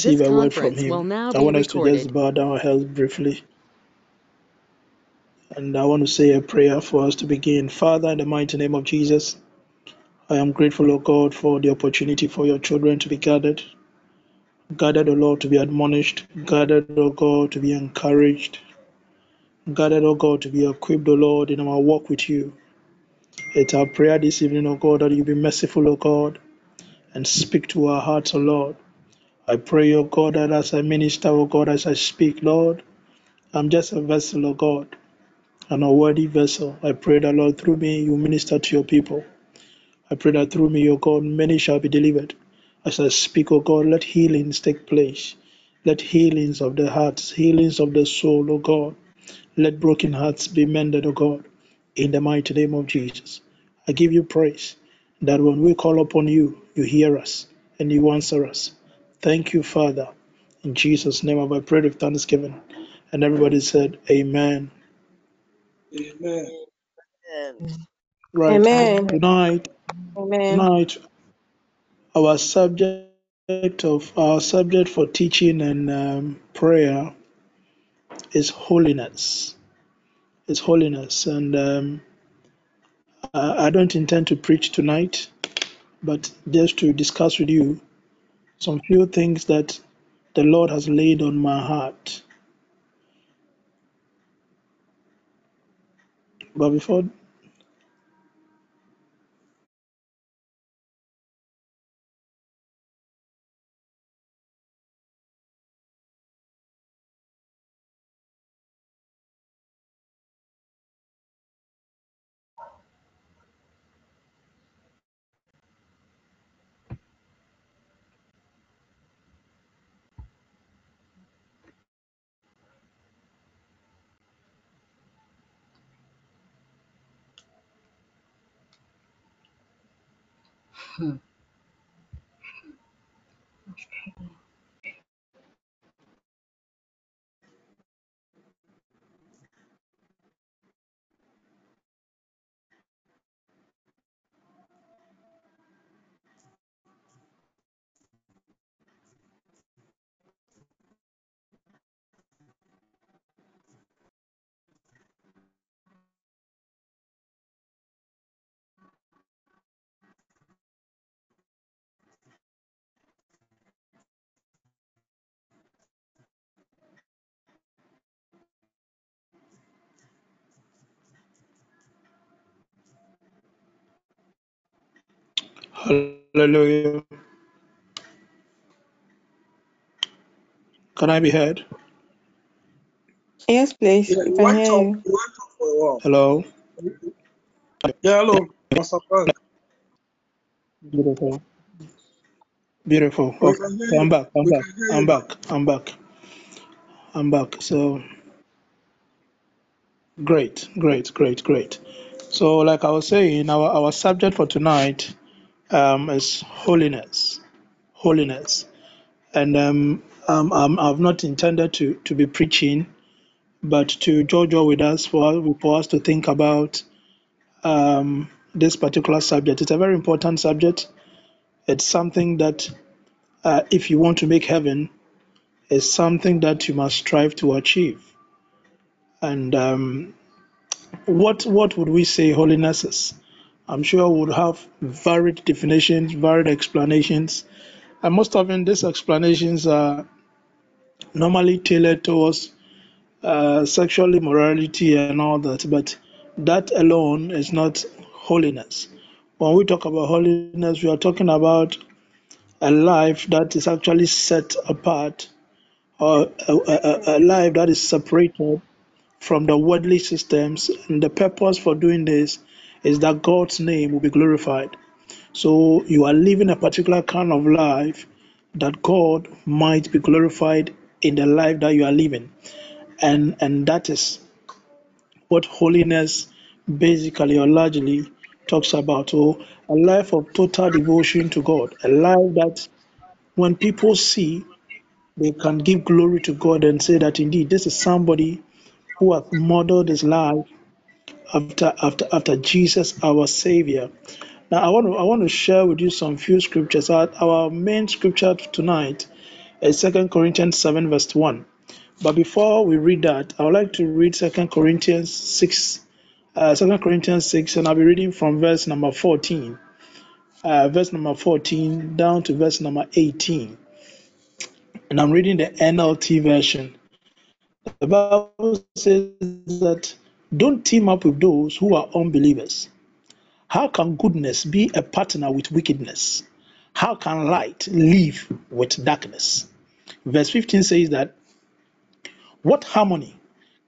receive a word from Him. I want us to just bow down our heads briefly. And I want to say a prayer for us to begin. Father, in the mighty name of Jesus, I am grateful, O God, for the opportunity for your children to be gathered. Gathered, O Lord, to be admonished. Gathered, O God, to be encouraged. Gathered, O God, to be equipped, O Lord, in our walk with you. It's our prayer this evening, O God, that you be merciful, O God, and speak to our hearts, O Lord. I pray, O God, that as I minister, O God, as I speak, Lord, I'm just a vessel, O God, an unworthy vessel. I pray that, Lord, through me, you minister to your people. I pray that through me, O God, many shall be delivered. As I speak, O God, let healings take place. Let healings of the hearts, healings of the soul, O God. Let broken hearts be mended, O God, in the mighty name of Jesus. I give you praise that when we call upon you, you hear us and you answer us. Thank you, Father. In Jesus' name, I pray with thanksgiving. And everybody said, Amen. Amen. Right. Amen. Tonight, Amen. tonight, our subject of our subject for teaching and um, prayer is holiness. Is holiness, and um, I I don't intend to preach tonight, but just to discuss with you some few things that the Lord has laid on my heart. But before Hallelujah. Can I be heard? Yes, please. Yeah, you can hear off. you. You went off for a while. Hello. Yeah, hello, Pastor Frank. Beautiful. Beautiful. Okay. can hear So I'm back. I'm back. I'm back. I'm back. I'm back. So great, great, great, great. So like I was saying, our, our subject for tonight um, is holiness. Holiness. And um, um, um, I've not intended to, to be preaching, but to jojo with us for, for us to think about um, this particular subject. It's a very important subject. It's something that, uh, if you want to make heaven, is something that you must strive to achieve. And um, what what would we say holiness is? I'm sure would have varied definitions, varied explanations, and most often these explanations are normally tailored towards uh, sexual immorality and all that. But that alone is not holiness. When we talk about holiness, we are talking about a life that is actually set apart or a, a, a life that is separated from the worldly systems. And the purpose for doing this is that God's name will be glorified. So you are living a particular kind of life that God might be glorified in the life that you are living. And and that is what holiness basically or largely talks about. So a life of total devotion to God, a life that when people see, they can give glory to God and say that indeed this is somebody who has modeled his life after after after Jesus our Savior. Now I want to I want to share with you some few scriptures. Our, our main scripture tonight is Second Corinthians 7, verse 1. But before we read that, I would like to read Second Corinthians 6, uh, 2 Corinthians 6, and I'll be reading from verse number 14, uh, verse number 14 down to verse number 18. And I'm reading the NLT version. The Bible says that don't team up with those who are unbelievers. How can goodness be a partner with wickedness? How can light live with darkness? Verse 15 says that what harmony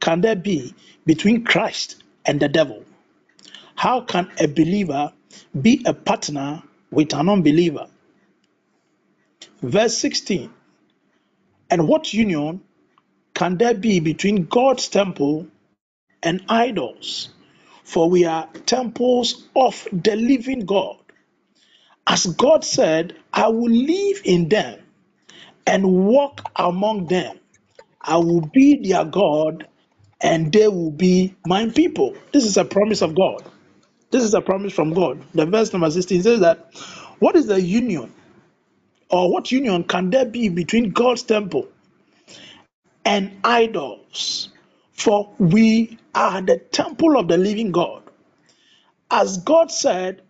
can there be between Christ and the devil? How can a believer be a partner with an unbeliever? Verse 16 And what union can there be between God's temple and idols? For we are temples of the living God. As God said, I will live in them and walk among them. I will be their God and they will be my people. This is a promise of God. This is a promise from God. The verse number 16 says that what is the union or what union can there be between God's temple and idols? For we are the temple of the living God. As God said,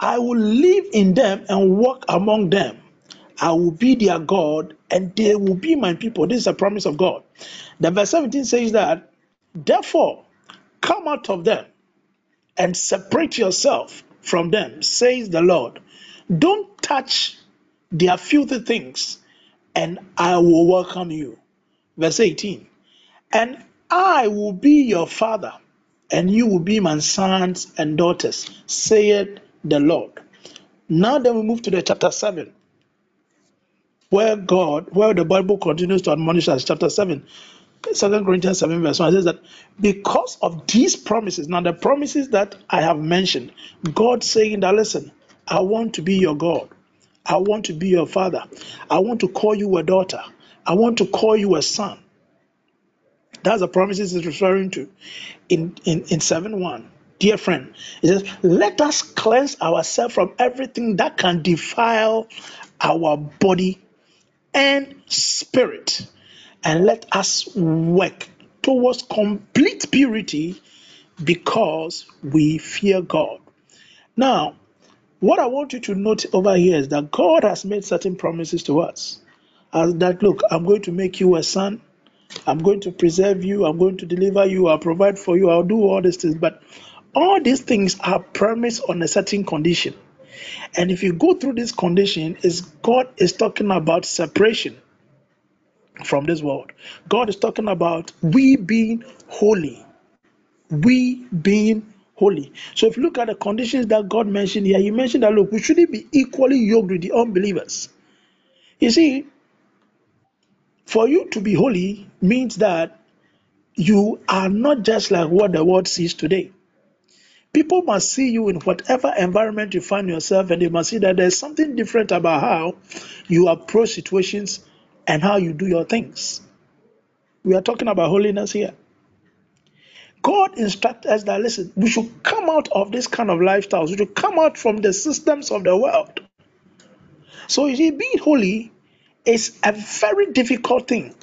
I will live in them and walk among them. I will be their God and they will be my people. This is a promise of God. The verse 17 says that, therefore, come out of them and separate yourself from them, says the Lord. Don't touch their filthy things, and I will welcome you. Verse 18, and I will be your father, and you will be my sons and daughters, saith the Lord. Now then we move to the chapter 7 where God, where the Bible continues to admonish us, chapter 7, 2 Corinthians 7, verse 1 says that because of these promises, now the promises that I have mentioned, God saying that, listen, I want to be your God. I want to be your father. I want to call you a daughter. I want to call you a son. That's the promises is referring to in, in, in 7 1. Dear friend, it says, let us cleanse ourselves from everything that can defile our body and spirit, and let us work towards complete purity because we fear God. Now, what I want you to note over here is that God has made certain promises to us. As that, look, I'm going to make you a son, I'm going to preserve you, I'm going to deliver you, I'll provide for you, I'll do all these things. But all these things are promised on a certain condition. And if you go through this condition, is God is talking about separation from this world. God is talking about we being holy. We being holy. So if you look at the conditions that God mentioned here, He mentioned that look, we shouldn't be equally yoked with the unbelievers. You see, for you to be holy means that you are not just like what the world sees today. People must see you in whatever environment you find yourself, and they must see that there's something different about how you approach situations and how you do your things. We are talking about holiness here. God instructs us that listen, we should come out of this kind of lifestyles, we should come out from the systems of the world. So you see, being holy is a very difficult thing.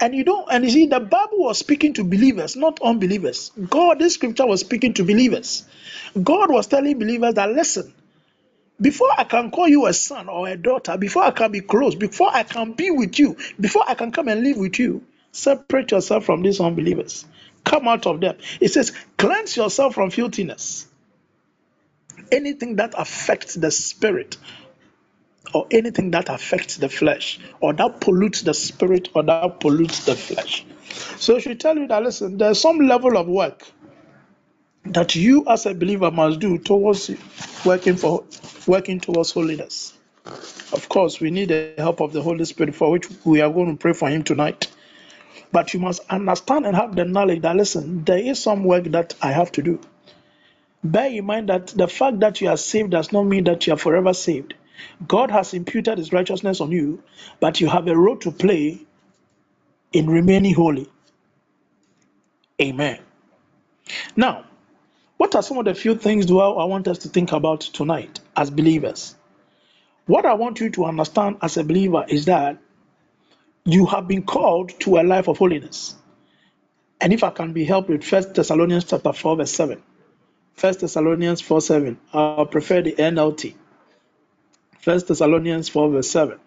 And you don't, and you see, the Bible was speaking to believers, not unbelievers. God, this scripture was speaking to believers. God was telling believers that listen, before I can call you a son or a daughter, before I can be close, before I can be with you, before I can come and live with you, separate yourself from these unbelievers. Come out of them. It says, cleanse yourself from filthiness. Anything that affects the spirit, or anything that affects the flesh, or that pollutes the spirit, or that pollutes the flesh. So, she tell you that listen, there's some level of work that you as a believer must do towards working for working towards holiness. Of course, we need the help of the Holy Spirit for which we are going to pray for him tonight. But you must understand and have the knowledge that listen, there is some work that I have to do. Bear in mind that the fact that you are saved does not mean that you are forever saved. God has imputed his righteousness on you, but you have a role to play in remaining holy. Amen. Now, what are some of the few things do I, want us to think about tonight as believers? What I want you to understand as a believer is that you have been called to a life of holiness. And if I can be helped with First Thessalonians chapter 4, verse 7. First Thessalonians 4 7. I prefer the NLT. First Thessalonians 4, verse 7.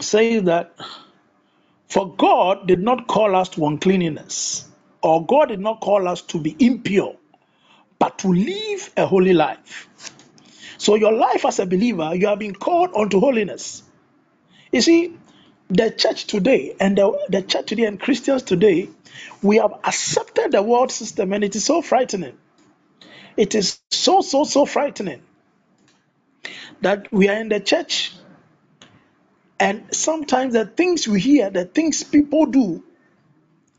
Says that for God did not call us to uncleanness, or God did not call us to be impure, but to live a holy life. So, your life as a believer, you have been called unto holiness. You see, the church today and the, the church today and Christians today, we have accepted the world system and it is so frightening. It is so, so, so frightening that we are in the church and sometimes the things we hear, the things people do,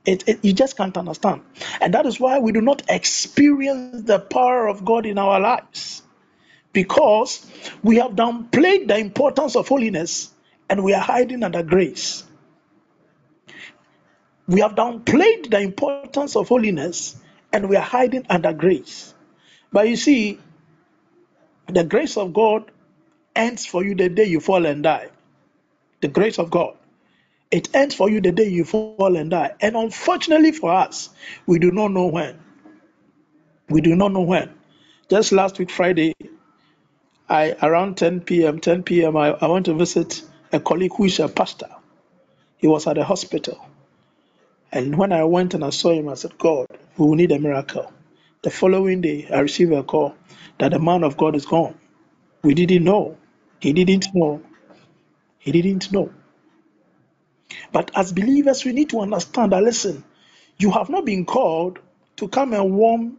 it, it, you just can't understand. And that is why we do not experience the power of God in our lives because we have downplayed the importance of holiness and we are hiding under grace. We have downplayed the importance of holiness and we are hiding under grace. But you see, the grace of God ends for you the day you fall and die. The grace of God. It ends for you the day you fall and die. And unfortunately for us, we do not know when. We do not know when. Just last week, Friday, I around 10 p.m., 10 p.m., I, I went to visit a colleague who is a pastor. He was at a hospital. And when I went and I saw him, I said, God, we will need a miracle. The following day, I received a call that the man of God is gone. We didn't know. He didn't know. He didn't know. But as believers, we need to understand that listen, you have not been called to come and warm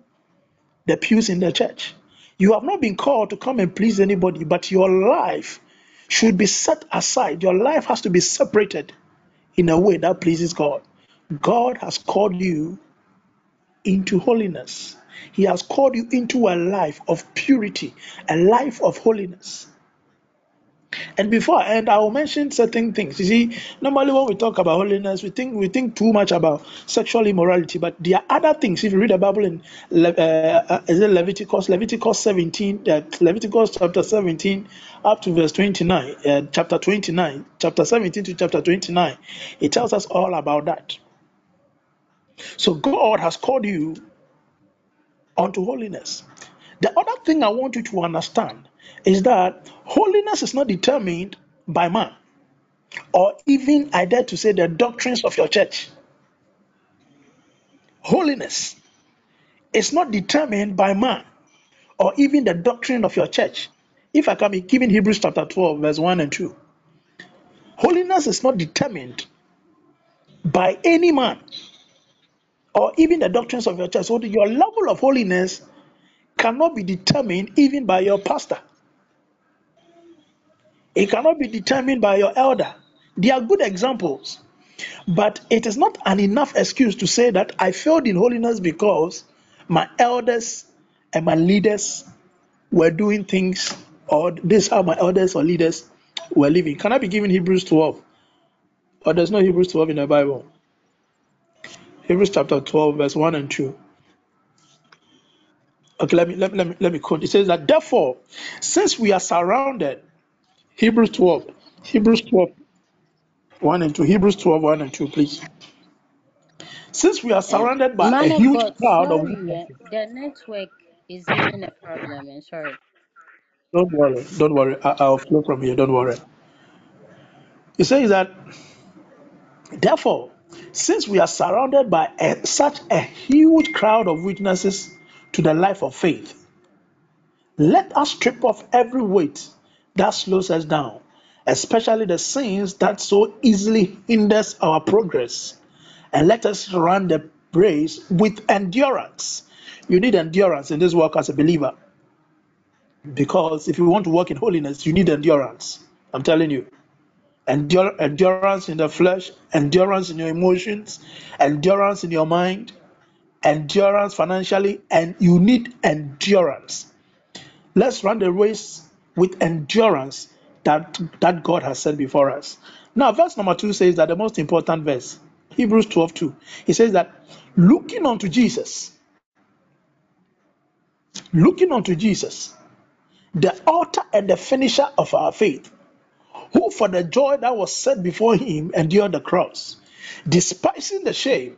the pews in the church. You have not been called to come and please anybody, but your life should be set aside. Your life has to be separated in a way that pleases God. God has called you into holiness. He has called you into a life of purity, a life of holiness. And before I end, I will mention certain things. You see, normally when we talk about holiness, we think we think too much about sexual immorality, but there are other things. If you read the Bible in uh, uh, is it Leviticus, Leviticus 17, uh, Leviticus chapter 17 up to verse 29, uh, chapter 29, chapter 17 to chapter 29, it tells us all about that. So God has called you unto holiness. The other thing I want you to understand is that holiness is not determined by man or even, I dare to say, the doctrines of your church. Holiness is not determined by man or even the doctrine of your church. If I can be given Hebrews chapter 12, verse 1 and 2. Holiness is not determined by any man or even the doctrines of your church. So your level of holiness cannot be determined even by your pastor. It cannot be determined by your elder. They are good examples, but it is not an enough excuse to say that I failed in holiness because my elders and my leaders were doing things, or this how my elders or leaders were living. Can I be given Hebrews 12? Or there's no Hebrews 12 in the Bible. Hebrews chapter 12, verse 1 and 2. Okay, let me let me let me, let me quote. It says that therefore, since we are surrounded, Hebrews 12, Hebrews 12, 1 and 2. Hebrews 12, 1 and 2, please. Since we are surrounded by Man a of huge God, crowd of sorry, eh, the network is giving a problem. I'm sorry. don't worry, don't worry. I, I'll flow from here, don't worry. It says that therefore, since we are surrounded by a, such a huge crowd of witnesses to the life of faith, let us strip off every weight that slows us down, especially the sins that so easily hinders our progress, and let us run the race with endurance. You need endurance in this work as a believer. Because if you want to walk in holiness, you need endurance. I'm telling you. Endure, endurance in the flesh, endurance in your emotions, endurance in your mind, endurance financially, and you need endurance. Let's run the race with endurance that, that God has set before us. Now, verse number two says that the most important verse, Hebrews 12 2, he says that looking unto Jesus, looking unto Jesus, the author and the finisher of our faith, who for the joy that was set before him endured the cross, despising the shame,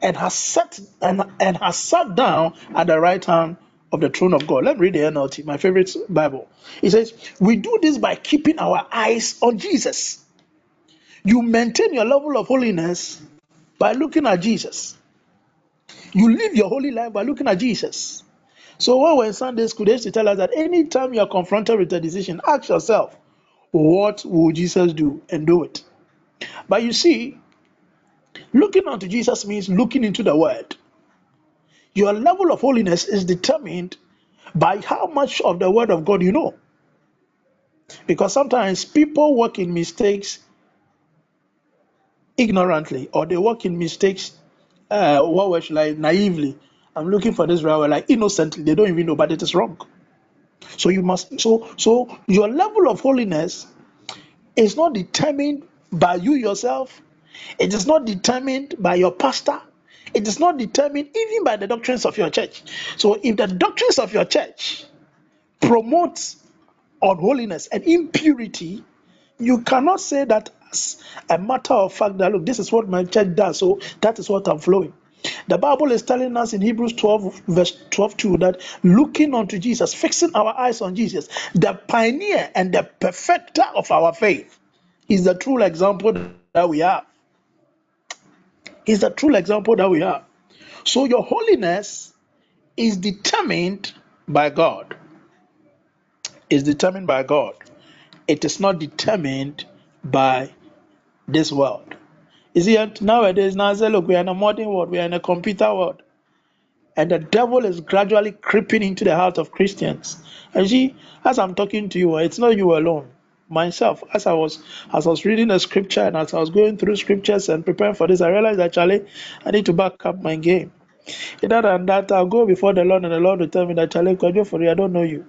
and has sat and, and has sat down at the right hand of the throne of God. Let me read the NLT, my favorite Bible. It says, We do this by keeping our eyes on Jesus. You maintain your level of holiness by looking at Jesus. You live your holy life by looking at Jesus. So when we're in Sunday school, they used to tell us that anytime you are confronted with a decision, ask yourself, what will Jesus do? And do it. But you see, looking unto Jesus means looking into the Word. Your level of holiness is determined by how much of the Word of God you know. Because sometimes people work in mistakes ignorantly, or they work in mistakes, uh, what was like naively. I'm looking for this right like innocently. They don't even know, but it is wrong. So you must. So so your level of holiness is not determined by you yourself. It is not determined by your pastor. It is not determined even by the doctrines of your church. So if the doctrines of your church promote unholiness and impurity, you cannot say that as a matter of fact that look, this is what my church does, so that is what I'm flowing. The Bible is telling us in Hebrews 12, verse 12 2, that looking unto Jesus, fixing our eyes on Jesus, the pioneer and the perfecter of our faith, is the true example that we have. Is the true example that we have. So your holiness is determined by God. Is determined by God. It is not determined by this world. You see, nowadays, now say, look, we are in a modern world, we are in a computer world. And the devil is gradually creeping into the heart of Christians. And see, as I'm talking to you, it's not you alone. Myself, as I was as I was reading the scripture and as I was going through scriptures and preparing for this, I realized actually I need to back up my game. Other than that, I'll go before the Lord and the Lord will tell me that Charlie, for you, I don't know you.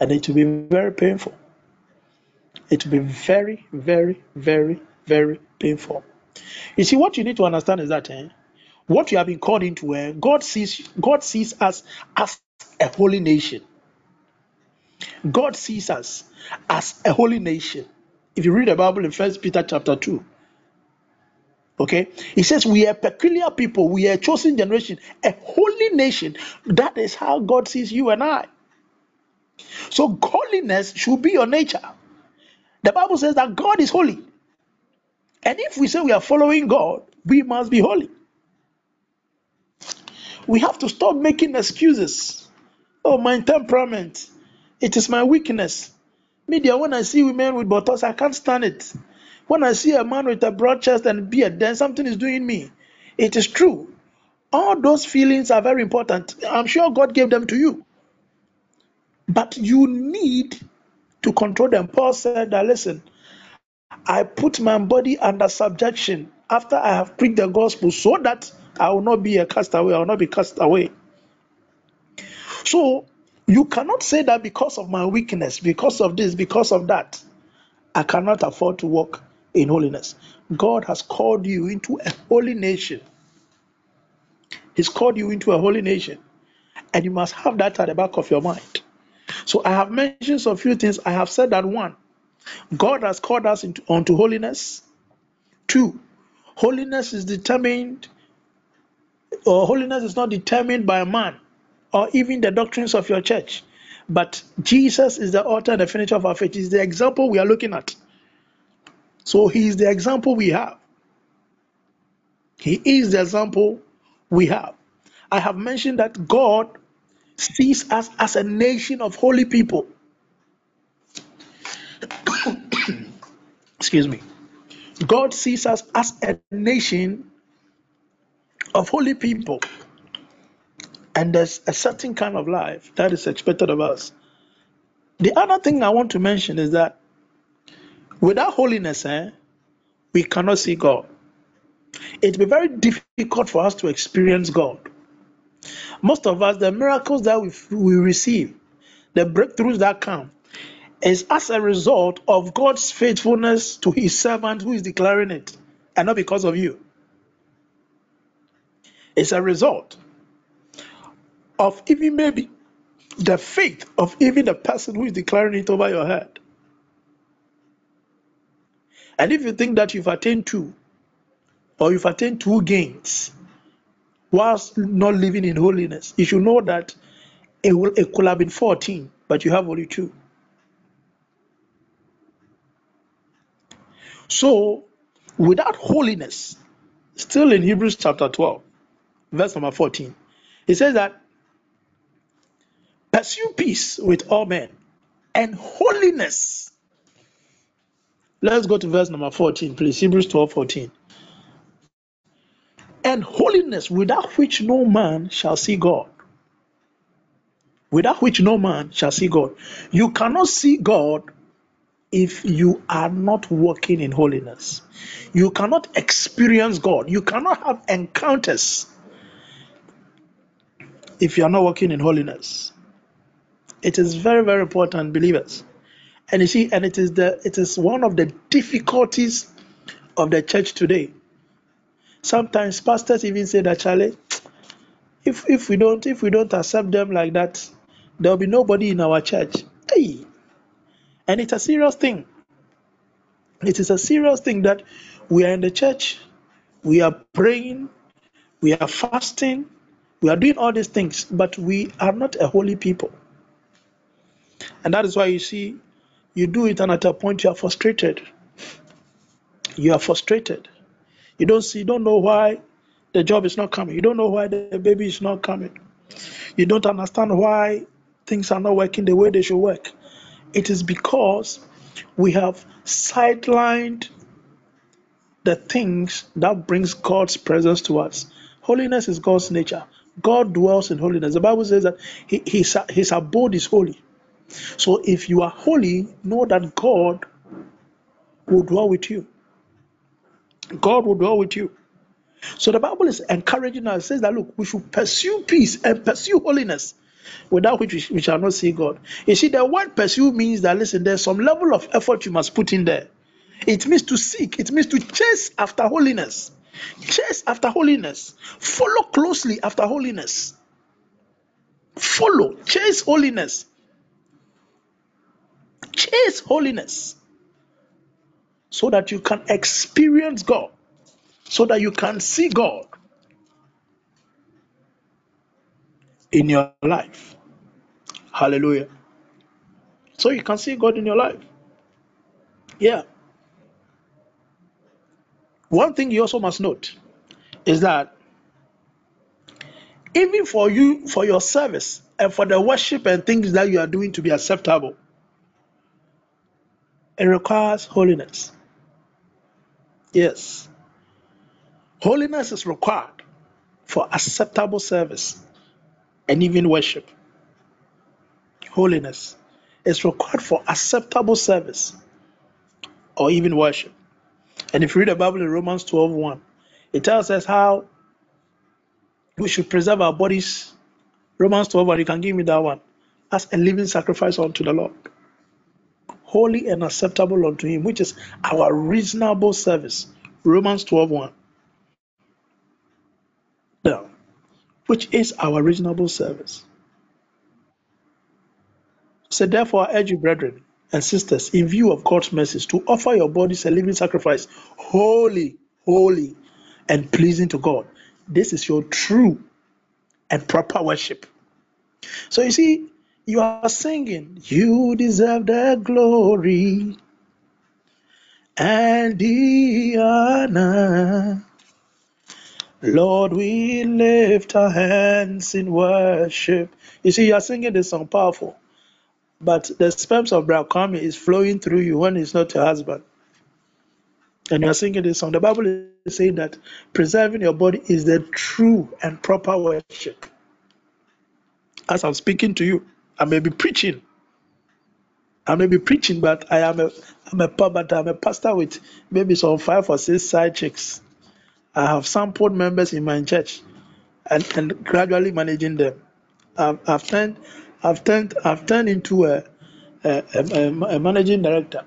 And it will be very painful. It will be very, very, very, very painful. You see, what you need to understand is that eh, what you have been called into, eh, God sees God sees us as a holy nation. God sees us as a holy nation. If you read the Bible in First Peter chapter two, okay, he says we are peculiar people, we are a chosen generation, a holy nation. That is how God sees you and I. So holiness should be your nature. The Bible says that God is holy. And if we say we are following God, we must be holy. We have to stop making excuses. Oh, my temperament. It is my weakness. Media, when I see women with buttocks, I can't stand it. When I see a man with a broad chest and beard, then something is doing me. It is true. All those feelings are very important. I'm sure God gave them to you. But you need to control them. Paul said that, listen, I put my body under subjection after I have preached the gospel so that I will not be a castaway, I will not be cast away. So you cannot say that because of my weakness, because of this, because of that, I cannot afford to walk in holiness. God has called you into a holy nation. He's called you into a holy nation. And you must have that at the back of your mind. So I have mentioned a few things. I have said that one, God has called us into onto holiness. Two, holiness is determined, or holiness is not determined by man or even the doctrines of your church. But Jesus is the author and the finisher of our faith. He's the example we are looking at. So he is the example we have. He is the example we have. I have mentioned that God sees us as a nation of holy people. Excuse me. God sees us as a nation of holy people. And there's a certain kind of life that is expected of us. The other thing I want to mention is that without holiness, eh, we cannot see God. It will be very difficult for us to experience God. Most of us, the miracles that we, we receive, the breakthroughs that come, is as a result of God's faithfulness to his servant who is declaring it, and not because of you. It's a result of even maybe the faith of even the person who is declaring it over your head. And if you think that you've attained two, or you've attained two gains, whilst not living in holiness, you should know that it, will, it could have been 14, but you have only two. So, without holiness, still in Hebrews chapter 12, verse number 14, it says that pursue peace with all men and holiness. Let's go to verse number 14, please. Hebrews 12 14. And holiness without which no man shall see God. Without which no man shall see God. You cannot see God if you are not walking in holiness. You cannot experience God. You cannot have encounters if you are not walking in holiness. It is very, very important, believers. And you see, and it is the it is one of the difficulties of the church today. Sometimes pastors even say that Charlie, if if we don't if we don't accept them like that, there will be nobody in our church. Hey, and it's a serious thing. It is a serious thing that we are in the church, we are praying, we are fasting, we are doing all these things, but we are not a holy people. And that is why you see, you do it, and at a point you are frustrated. You are frustrated. You don't see, you don't know why the job is not coming. You don't know why the baby is not coming. You don't understand why things are not working the way they should work. It is because we have sidelined the things that brings God's presence to us. Holiness is God's nature. God dwells in holiness. The Bible says that he, his, his abode is holy. So if you are holy, know that God will dwell with you. God will dwell with you. So the Bible is encouraging us, says that look, we should pursue peace and pursue holiness without which we shall not see God. You see, the word pursue means that, listen, there's some level of effort you must put in there. It means to seek, it means to chase after holiness. Chase after holiness. Follow closely after holiness. Follow, chase holiness. Chase holiness so that you can experience God, so that you can see God in your life. Hallelujah. So you can see God in your life. Yeah. One thing you also must note is that even for you, for your service and for the worship and things that you are doing to be acceptable, it requires holiness. Yes. Holiness is required for acceptable service and even worship holiness is required for acceptable service or even worship. And if you read the Bible in Romans 12 1, it tells us how we should preserve our bodies. Romans 12 1, you can give me that one. As a living sacrifice unto the Lord, holy and acceptable unto Him, which is our reasonable service. Romans 12 1. Now, which is our reasonable service. So therefore, I urge you, brethren and sisters, in view of God's message, to offer your bodies a living sacrifice, holy, holy, and pleasing to God. This is your true and proper worship. So you see, you are singing, You deserve the glory and the honor. Lord, we lift our hands in worship. You see, you are singing this song powerful. But the sperms of Brahma is flowing through you when it's not your husband. And you're singing this song. The Bible is saying that preserving your body is the true and proper worship. As I'm speaking to you, I may be preaching. I may be preaching, but I am a I'm a I'm a pastor with maybe some five or six side chicks. I have sampled members in my church and, and gradually managing them. I've, I've turned I've turned I've turned into a a, a, a managing director.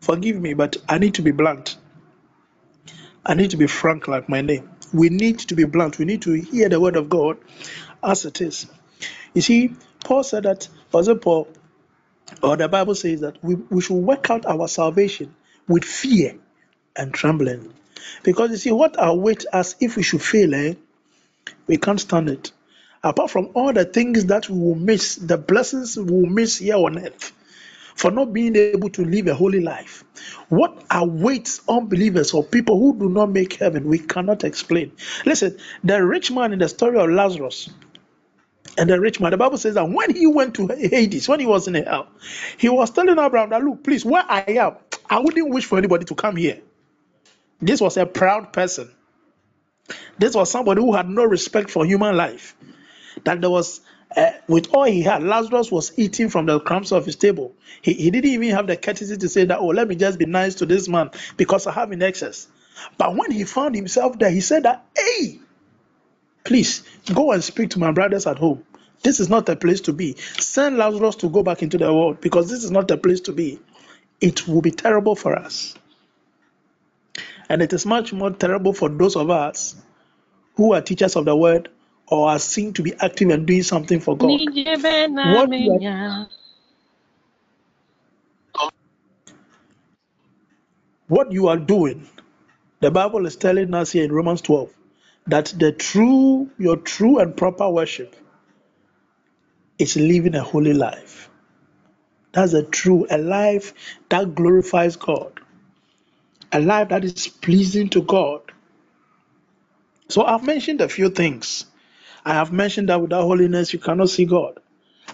Forgive me, but I need to be blunt. I need to be frank, like my name. We need to be blunt. We need to hear the word of God as it is. You see, Paul said that, it Paul? Or the Bible says that we, we should work out our salvation with fear and trembling. Because you see, what awaits us if we should fail, eh? We can't stand it. Apart from all the things that we will miss, the blessings we will miss here on earth for not being able to live a holy life. What awaits unbelievers or people who do not make heaven, we cannot explain. Listen, the rich man in the story of Lazarus, and the rich man, the Bible says that when he went to Hades, when he was in hell, he was telling Abraham that, look, please, where I am, I wouldn't wish for anybody to come here. This was a proud person. This was somebody who had no respect for human life. That there was, uh, with all he had, Lazarus was eating from the crumbs of his table. He, he didn't even have the courtesy to say that, oh, let me just be nice to this man because I have in excess. But when he found himself there, he said that, hey, please go and speak to my brothers at home. This is not a place to be. Send Lazarus to go back into the world because this is not a place to be. It will be terrible for us. And it is much more terrible for those of us who are teachers of the word or are seen to be acting and doing something for God. What you are, what you are doing, the Bible is telling us here in Romans 12 that the true, your true and proper worship is living a holy life. That's a true, a life that glorifies God, a life that is pleasing to God. So I've mentioned a few things. I have mentioned that without holiness you cannot see God.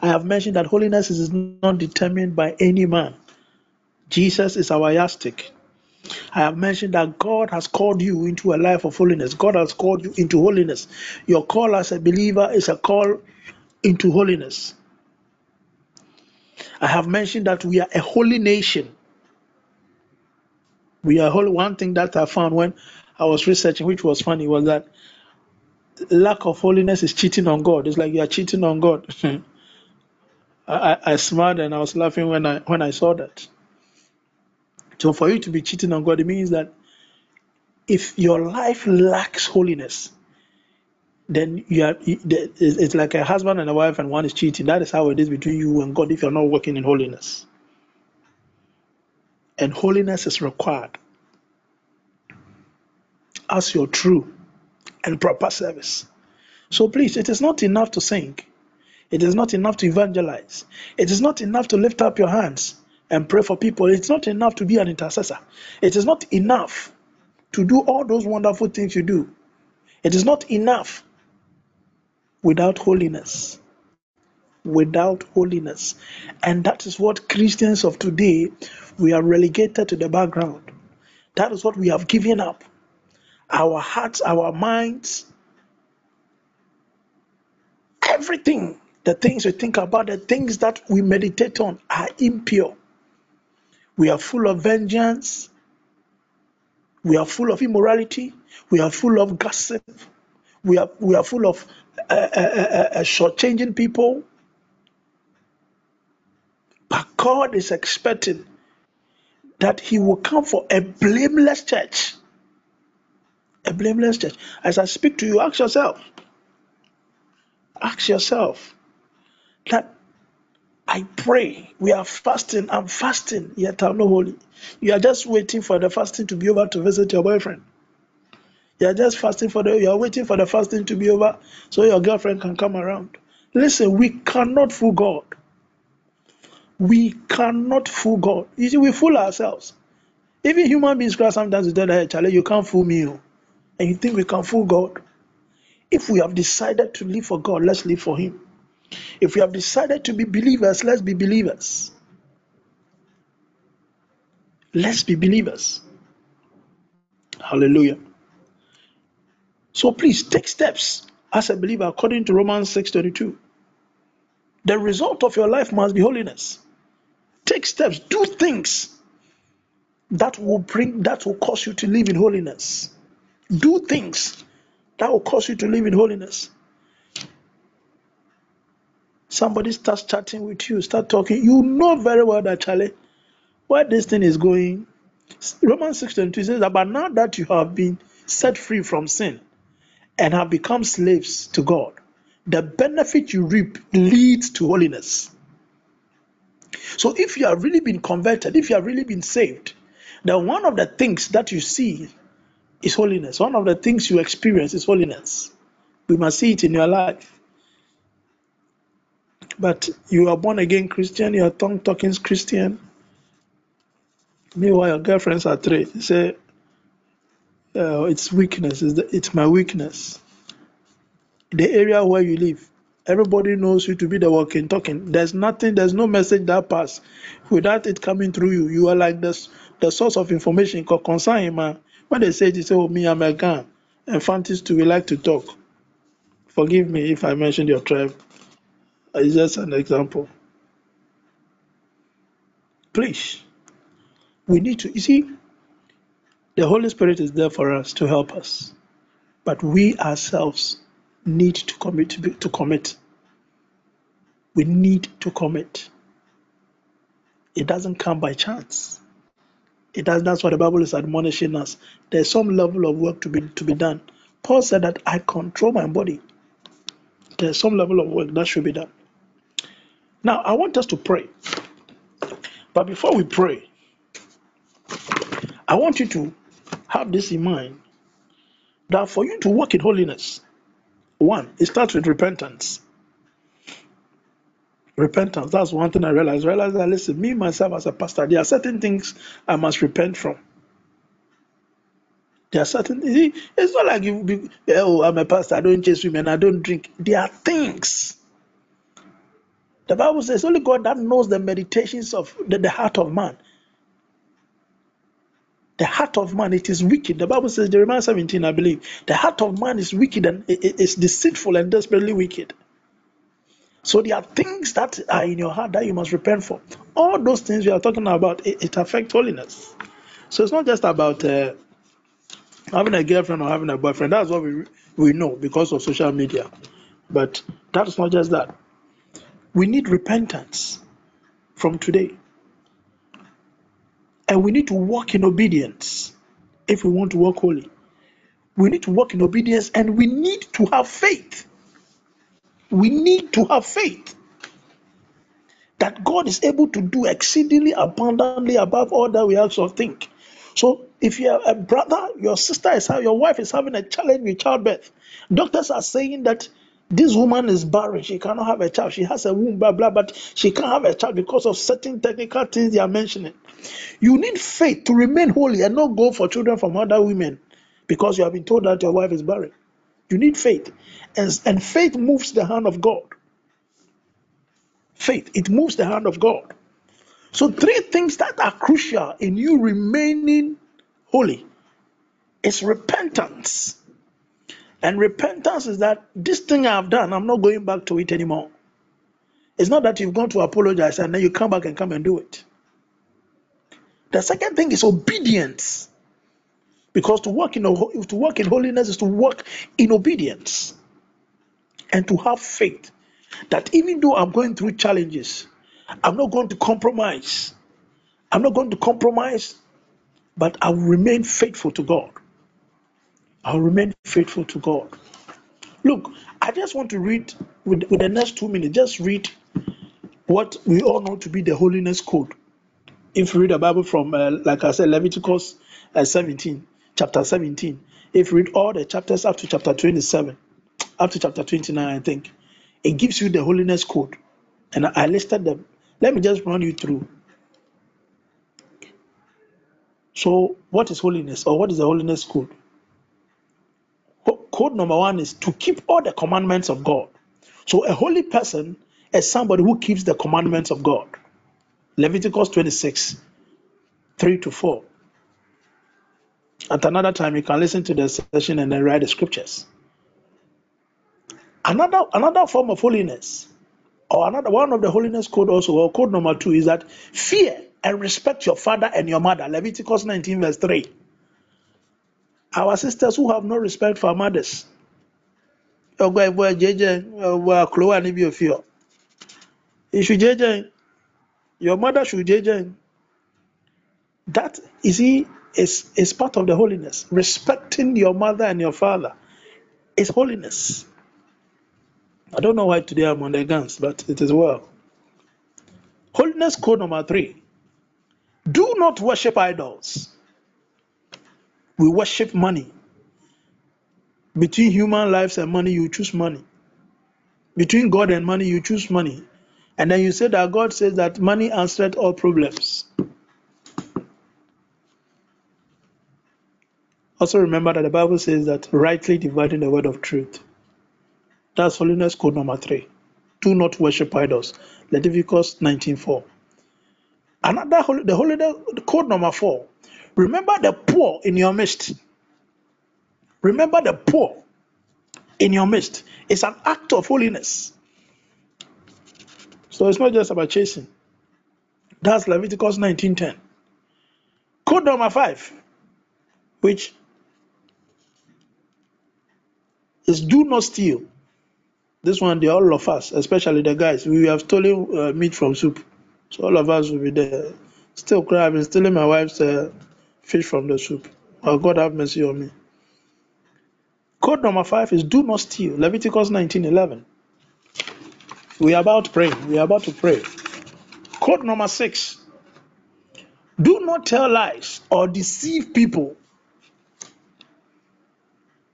I have mentioned that holiness is not determined by any man. Jesus is our yardstick. I have mentioned that God has called you into a life of holiness. God has called you into holiness. Your call as a believer is a call into holiness. I have mentioned that we are a holy nation. We are holy. One thing that I found when I was researching, which was funny, was that lack of holiness is cheating on God. It's like you are cheating on God. I, I smiled and I was laughing when I when I saw that. So for you to be cheating on God, it means that if your life lacks holiness, then you are it's like a husband and a wife and one is cheating. That is how it is between you and God if you're not working in holiness. And holiness is required as your true and proper service. So please, it is not enough to sing. It is not enough to evangelize. It is not enough to lift up your hands and pray for people. It's not enough to be an intercessor. It is not enough to do all those wonderful things you do. It is not enough without holiness. Without holiness. And that is what Christians of today, we are relegated to the background. That is what we have given up. Our hearts, our minds, everything, the things we think about, the things that we meditate on are impure. We are full of vengeance. We are full of immorality. We are full of gossip. We are, we are full of uh, uh, uh, uh, shortchanging people. But God is expecting that He will come for a blameless church. A blameless church. As I speak to you, ask yourself. Ask yourself that I pray. We are fasting. I'm fasting, yet I'm not holy. You are just waiting for the fasting to be over to visit your boyfriend. You are just fasting for the. You are waiting for the fasting to be over so your girlfriend can come around. Listen, we cannot fool God. We cannot fool God. You see, we fool ourselves. Even human beings cry sometimes to tell hey, Charlie, you can't fool me. Oh. And you think we can fool God? If we have decided to live for God, let's live for Him. If we have decided to be believers, let's be believers. Let's be believers. Hallelujah. So please take steps as a believer according to Romans 6:22. The result of your life must be holiness. Take steps, do things that will bring that will cause you to live in holiness. Do things that will cause you to live in holiness. Somebody starts chatting with you, start talking. You know very well that Charlie, where this thing is going. Romans 6 22 says that, but now that you have been set free from sin and have become slaves to God, the benefit you reap leads to holiness. So if you have really been converted, if you have really been saved, then one of the things that you see is holiness. One of the things you experience is holiness. We must see it in your life. But you are born again Christian, you are tongue talking Christian. Meanwhile, your girlfriends are three. You say, uh, it's weakness, it's, the, it's my weakness. The area where you live, everybody knows you to be the walking, talking. There's nothing, there's no message that pass without it coming through you. You are like the, the source of information concerning man. When they say, they say, oh, me, I'm a gun. And Fantis too, we like to talk. Forgive me if I mentioned your tribe. Uh, it's just an example. Please, we need to, you see, the Holy Spirit is there for us to help us, but we ourselves need to commit. To commit. We need to commit. It doesn't come by chance. It does. That's what the Bible is admonishing us. There's some level of work to be to be done. Paul said that I control my body. There's some level of work that should be done. Now, I want us to pray. But before we pray, I want you to have this in mind that for you to walk in holiness, one, it starts with repentance. Repentance, that's one thing I realized. I realized that, listen, me myself as a pastor, there are certain things I must repent from. There are certain. It's not like you be, eh, oh, I'm a pastor, I don't chase women, I don't drink. There are things the Bible says only God that knows the meditations of the, the heart of man. The heart of man, it is wicked. The Bible says, Jeremiah 17, I believe, the heart of man is wicked and it is deceitful and desperately wicked. So there are things that are in your heart that you must repent for. All those things we are talking about, it, it affects holiness. So it's not just about uh, having a girlfriend or having a boyfriend. That's what we we know because of social media. But that's not just that. We need repentance from today. And we need to walk in obedience if we want to walk holy. We need to walk in obedience and we need to have faith. We need to have faith that God is able to do exceedingly abundantly above all that we or think. So, if you're a brother, your sister is your wife is having a challenge with childbirth, doctors are saying that this woman is barren. She cannot have a child. She has a womb, blah, blah, but she can't have a child because of certain technical things they are mentioning. You need faith to remain holy and not go for children from other women because you have been told that your wife is barren. You need faith. And, and faith moves the hand of God. Faith, it moves the hand of God. So, three things that are crucial in you remaining holy is repentance and repentance is that this thing I've done, I'm not going back to it anymore. It's not that you've gone to apologize and then you come back and come and do it. The second thing is obedience. Because to work in to work in holiness is to work in obedience and to have faith that even though I'm going through challenges, I'm not going to compromise. I'm not going to compromise, but I will remain faithful to God. I'll remain faithful to God. Look, I just want to read with, with the next two minutes, just read what we all know to be the holiness code. If you read the Bible from, uh, like I said, Leviticus uh, 17, chapter 17, if you read all the chapters up to chapter 27, up to chapter 29, I think, it gives you the holiness code. And I listed them. Let me just run you through. So, what is holiness, or what is the holiness code? Code number one is to keep all the commandments of God. So a holy person is somebody who keeps the commandments of God. Leviticus 26, 3 to 4. At another time, you can listen to the session and then write the scriptures. Another, another form of holiness, or another one of the holiness code also, or code number two, is that fear and respect your father and your mother. Leviticus 19, verse 3. Our sisters who have no respect for mothers. Ọ̀. Ìṣù jẹ́jẹ́ your mother should jẹ́jẹ́. That is he is, is part of the holiness. Respecting your mother and your father is holiness. I don't know why today I'm on the guns, but it is well. Holiness code number three do not worship idols. We worship money. Between human lives and money, you choose money. Between God and money, you choose money. And then you say that God says that money answered all problems. Also remember that the Bible says that rightly dividing the word of truth. That's holiness code number three. Do not worship idols. Leviticus 19:4. Another holy, the holiness code number four. Remember the poor in your midst. Remember the poor in your midst. It's an act of holiness. So it's not just about chasing. That's Leviticus 19:10. Code number five, which is do not steal. This one, they all of us, especially the guys, we have stolen uh, meat from soup. So all of us will be there. Still cry, I've been stealing my wife's uh, fish from the soup. Oh, God have mercy on me. Code number five is do not steal. Leviticus 19:11. We are about praying. We are about to pray. Code number six. Do not tell lies or deceive people.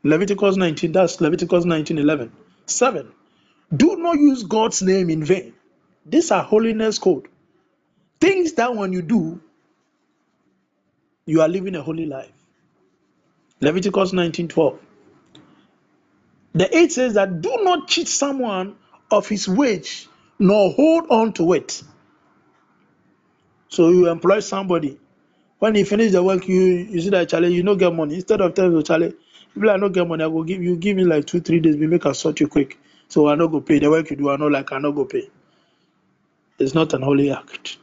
Leviticus 19, that's Leviticus 19:11. Seven. Do not use God's name in vain. These are holiness code. Things that when you do, you are living a holy life. Leviticus 19:12. The 8 says that do not cheat someone of his wage, nor hold on to it. So you employ somebody. When he finish the work, you you see that Charlie, you don't get money. Instead of telling Charlie, if I don't get money, I will give you give me like two, three days, we make a sort you quick. So I not go pay. The work you do, I know like I not go pay. It's not an holy act.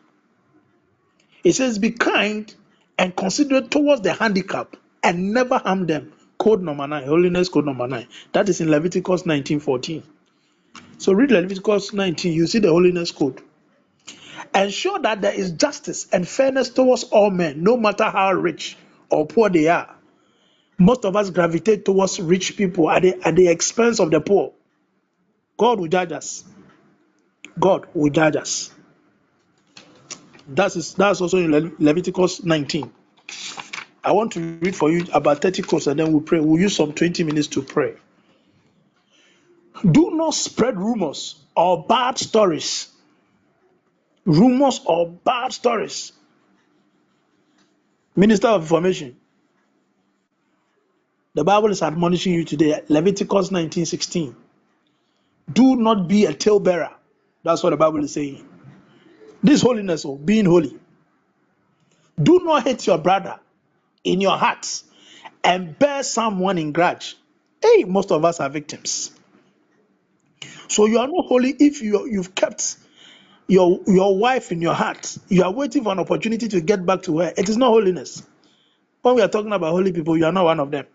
It says, Be kind and considerate towards the handicap and never harm them. Code number nine, holiness code number nine. That is in Leviticus 19:14. So read Leviticus 19, you see the holiness code. Ensure that there is justice and fairness towards all men, no matter how rich or poor they are. Most of us gravitate towards rich people at the, at the expense of the poor. God will judge us. God will judge us. That is that's also in Le- Leviticus 19. I want to read for you about 30 quotes and then we'll pray. We'll use some 20 minutes to pray. Do not spread rumors or bad stories. Rumors or bad stories. Minister of Information. The Bible is admonishing you today. Leviticus 19:16. Do not be a talebearer. That's what the Bible is saying. This holiness of being holy. Do not hate your brother in your heart and bear someone in grudge. Hey, most of us are victims. So you are not holy if you you've kept your your wife in your heart. You are waiting for an opportunity to get back to her. It is not holiness. When we are talking about holy people, you are not one of them.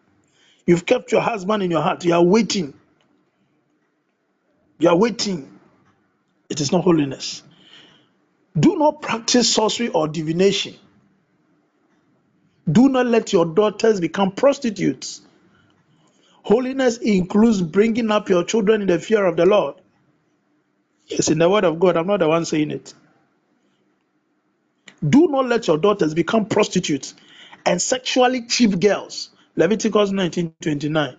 You've kept your husband in your heart. You are waiting. You are waiting. It is not holiness. Do not practice sorcery or divination. Do not let your daughters become prostitutes. Holiness includes bringing up your children in the fear of the Lord. It's in the word of God. I'm not the one saying it. Do not let your daughters become prostitutes and sexually cheap girls. Leviticus 19:29.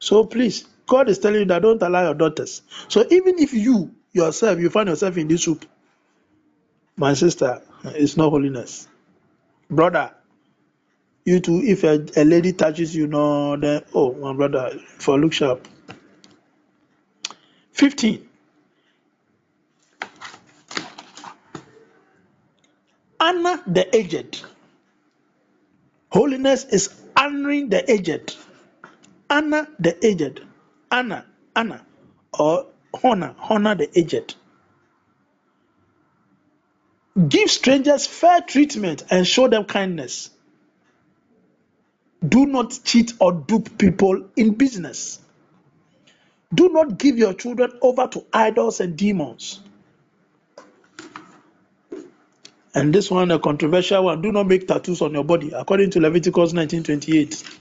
So please, God is telling you that don't allow your daughters. So even if you yourself you find yourself in this soup, my sister, it's not holiness. Brother, you too, if a, a lady touches you, no, then oh my brother, for look sharp. 15. Anna the aged. Holiness is honoring the aged. Honor the aged. Honor, honor, or honor, honor the aged. Give strangers fair treatment and show them kindness. Do not cheat or dupe people in business. Do not give your children over to idols and demons. And this one, a controversial one, do not make tattoos on your body, according to Leviticus 19:28.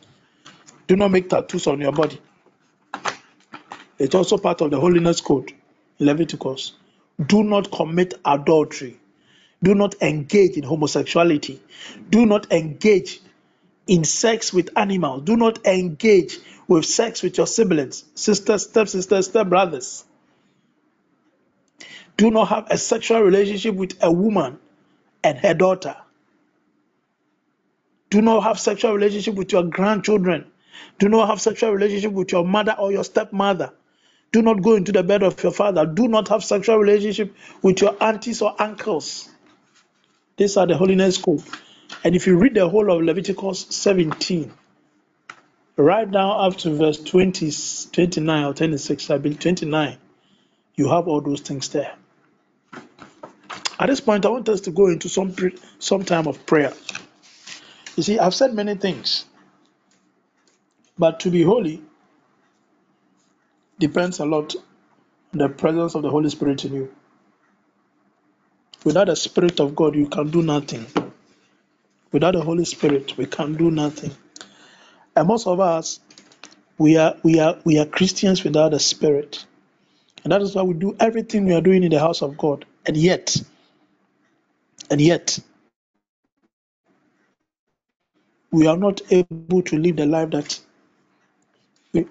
Do not make tattoos on your body. It's also part of the holiness code Leviticus. Do not commit adultery. Do not engage in homosexuality. Do not engage in sex with animals. Do not engage with sex with your siblings, sisters, stepsisters, stepbrothers. Do not have a sexual relationship with a woman and her daughter. Do not have sexual relationship with your grandchildren. Do not have sexual relationship with your mother or your stepmother. Do not go into the bed of your father. Do not have sexual relationship with your aunties or uncles. These are the holiness code. And if you read the whole of Leviticus 17, right now up to verse 20, 29 or 26, I believe 29, you have all those things there. At this point, I want us to go into some some time of prayer. You see, I've said many things, but to be holy depends a lot on the presence of the Holy Spirit in you. Without the Spirit of God, you can do nothing. Without the Holy Spirit, we can do nothing. And most of us, we are we are we are Christians without the Spirit. And that is why we do everything we are doing in the house of God. And yet, and yet, we are not able to live the life that we,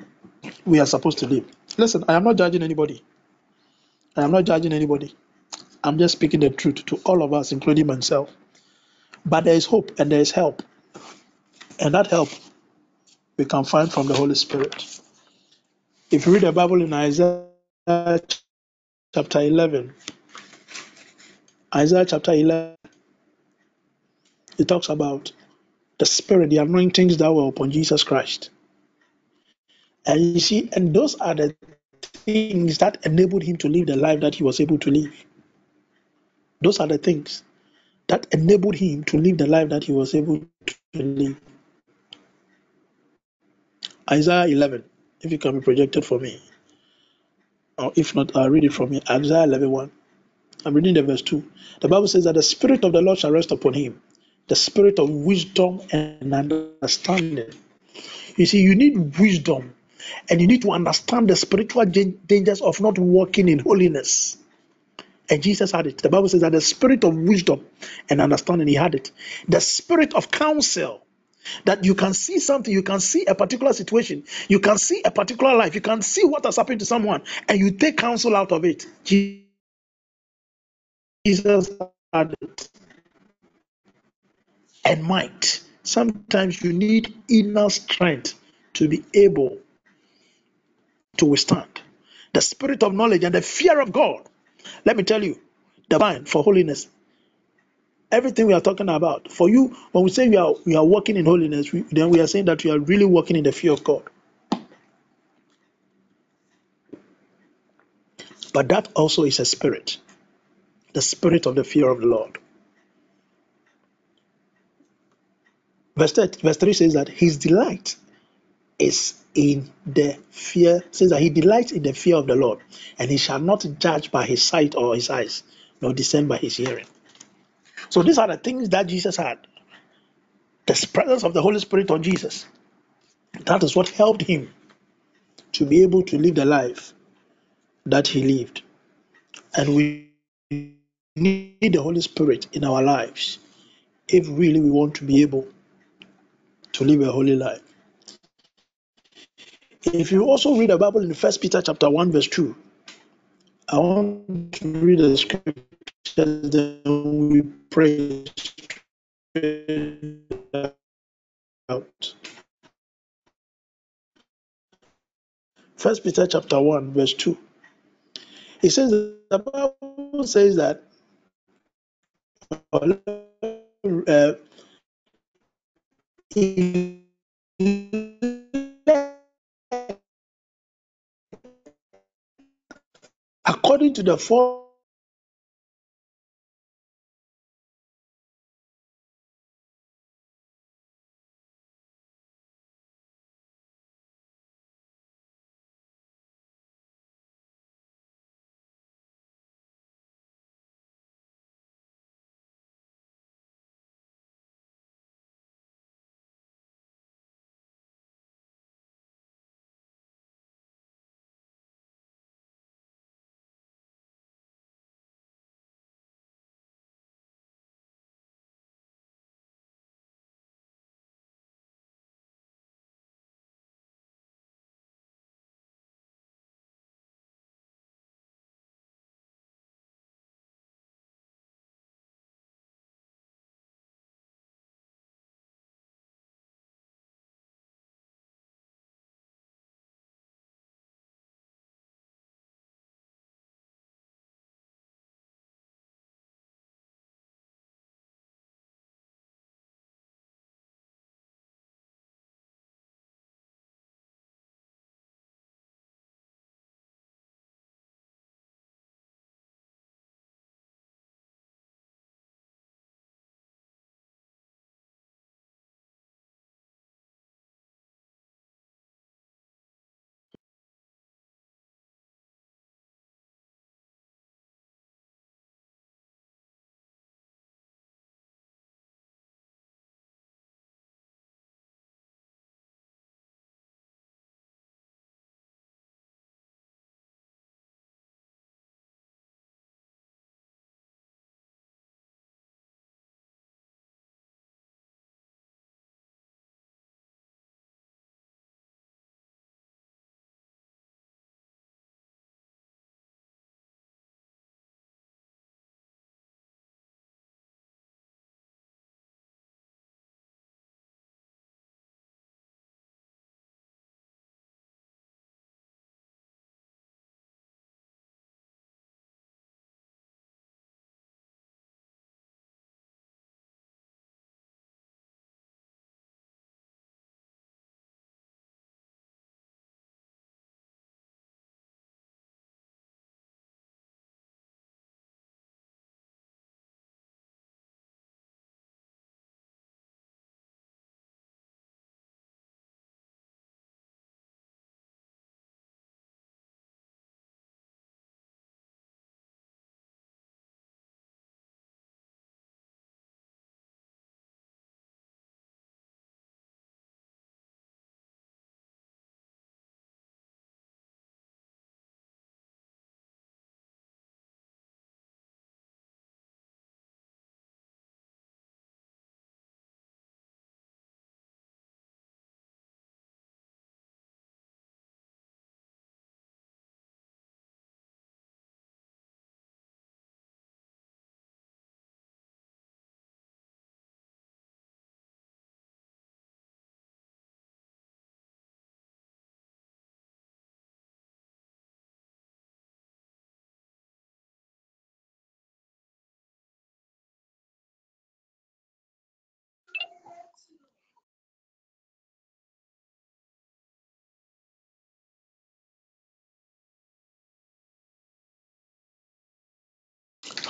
we are supposed to live. Listen, I am not judging anybody. I am not judging anybody. I'm just speaking the truth to all of us, including myself. But there is hope and there is help. And that help we can find from the Holy Spirit. If you read the Bible in Isaiah chapter 11, Isaiah chapter 11, it talks about the Spirit, the anointings that were upon Jesus Christ. And you see, and those are the things that enabled him to live the life that he was able to live. Those are the things that enabled him to live the life that he was able to live. Isaiah 11, if you can be projected for me. Or if not, I'll read it from me. Isaiah 11 1. I'm reading the verse 2. The Bible says that the Spirit of the Lord shall rest upon him, the Spirit of wisdom and understanding. You see, you need wisdom and you need to understand the spiritual dangers of not walking in holiness. And Jesus had it. The Bible says that the spirit of wisdom and understanding, he had it. The spirit of counsel, that you can see something, you can see a particular situation, you can see a particular life, you can see what has happened to someone, and you take counsel out of it. Jesus had it. And might. Sometimes you need inner strength to be able to withstand. The spirit of knowledge and the fear of God. Let me tell you, the for holiness. Everything we are talking about, for you, when we say we are we are walking in holiness, we, then we are saying that we are really walking in the fear of God. But that also is a spirit, the spirit of the fear of the Lord. Verse, 3, verse 3 says that his delight is in the fear, says that he delights in the fear of the Lord, and he shall not judge by his sight or his eyes, nor discern by his hearing. So these are the things that Jesus had. The presence of the Holy Spirit on Jesus. That is what helped him to be able to live the life that he lived. And we need the Holy Spirit in our lives if really we want to be able to live a holy life. If you also read the Bible in First Peter chapter 1, verse 2, I want to read the scripture that we pray out. First Peter chapter 1, verse 2. It says the Bible says that uh, according to the four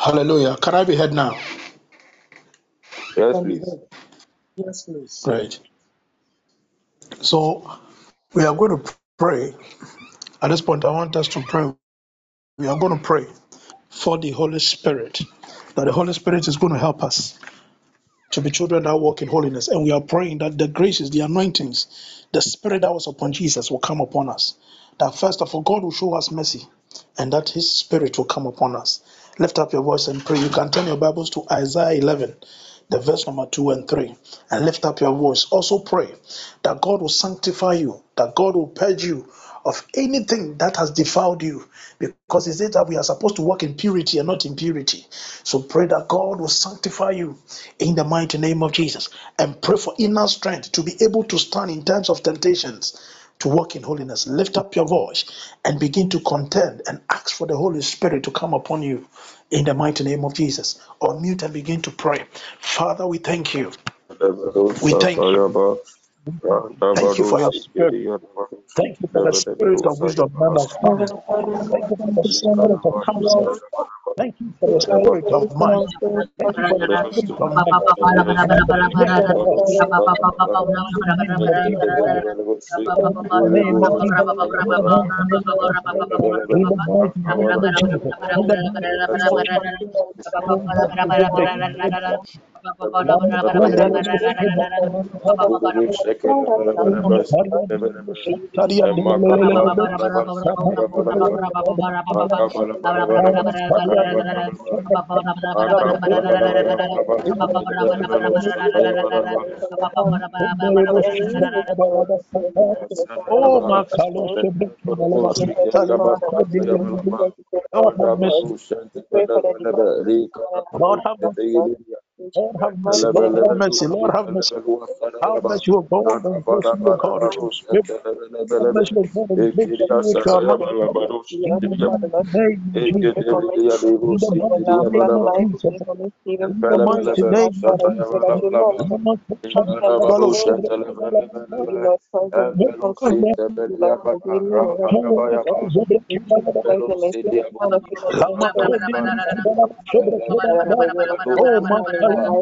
Hallelujah. Can I be heard now? Yes, Can be please. heard. Yes, please. Great. So we are going to pray. At this point, I want us to pray. We are going to pray for the Holy Spirit. That the Holy Spirit is going to help us to be children that walk in holiness. And we are praying that the graces, the anointings, the Spirit that was upon Jesus will come upon us. That first of all, God will show us mercy and that His Spirit will come upon us. Lift up your voice and pray. You can turn your Bibles to Isaiah 11, the verse number 2 and 3, and lift up your voice. Also pray that God will sanctify you, that God will purge you of anything that has defiled you because it says that we are supposed to walk in purity and not impurity. So pray that God will sanctify you in the mighty name of Jesus and pray for inner strength to be able to stand in times of temptations to walk in holiness. Lift up your voice and begin to contend and ask for the Holy Spirit to come upon you in the mighty name of Jesus. Or mute and begin to pray. Father, we thank you. We thank you. Thank you for your spirit. Thank you for the spirit of wisdom and understanding. Thank you for the spirit of counsel. Thank you for the spirit of might. Thank you for the spirit of might. Oh, mercy. Lord have mercy. Lord have mercy. Lord have mercy. Have mercy. O God, and bless me, O God. Have mercy, O God, and bless the mighty name. Lama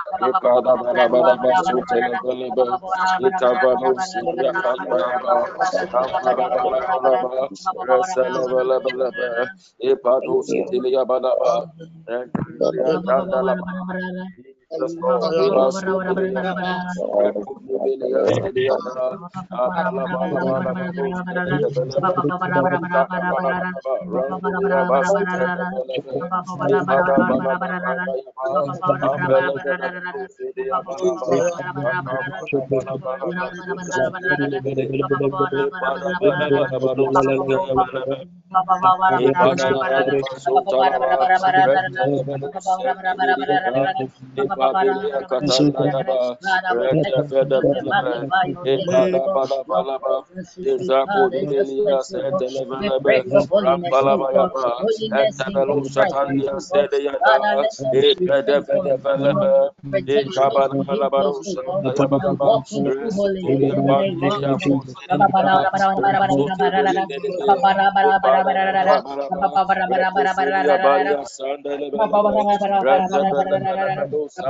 Shebra Lama Kondi Kadala Shebra Oh, Makaya Zebra Jesus Lord, Ibasu Biliaba, Rekubilia Sediana, Abala Bala Bala Bala, Sebelebele, Rikada Bala Bala, Randilia Basu Sebelebe, Ibada Bala Bala Bala, Ambele Bele Sedia Bala Bala, Akabala Bala Bala Basu Sebelebe, Ibada Bala Bala Bala Sebelebe, Ibada Bala Basu Talaba, Rentelebele Sebelebe, Ipadelia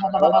Rakup,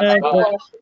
네, 그,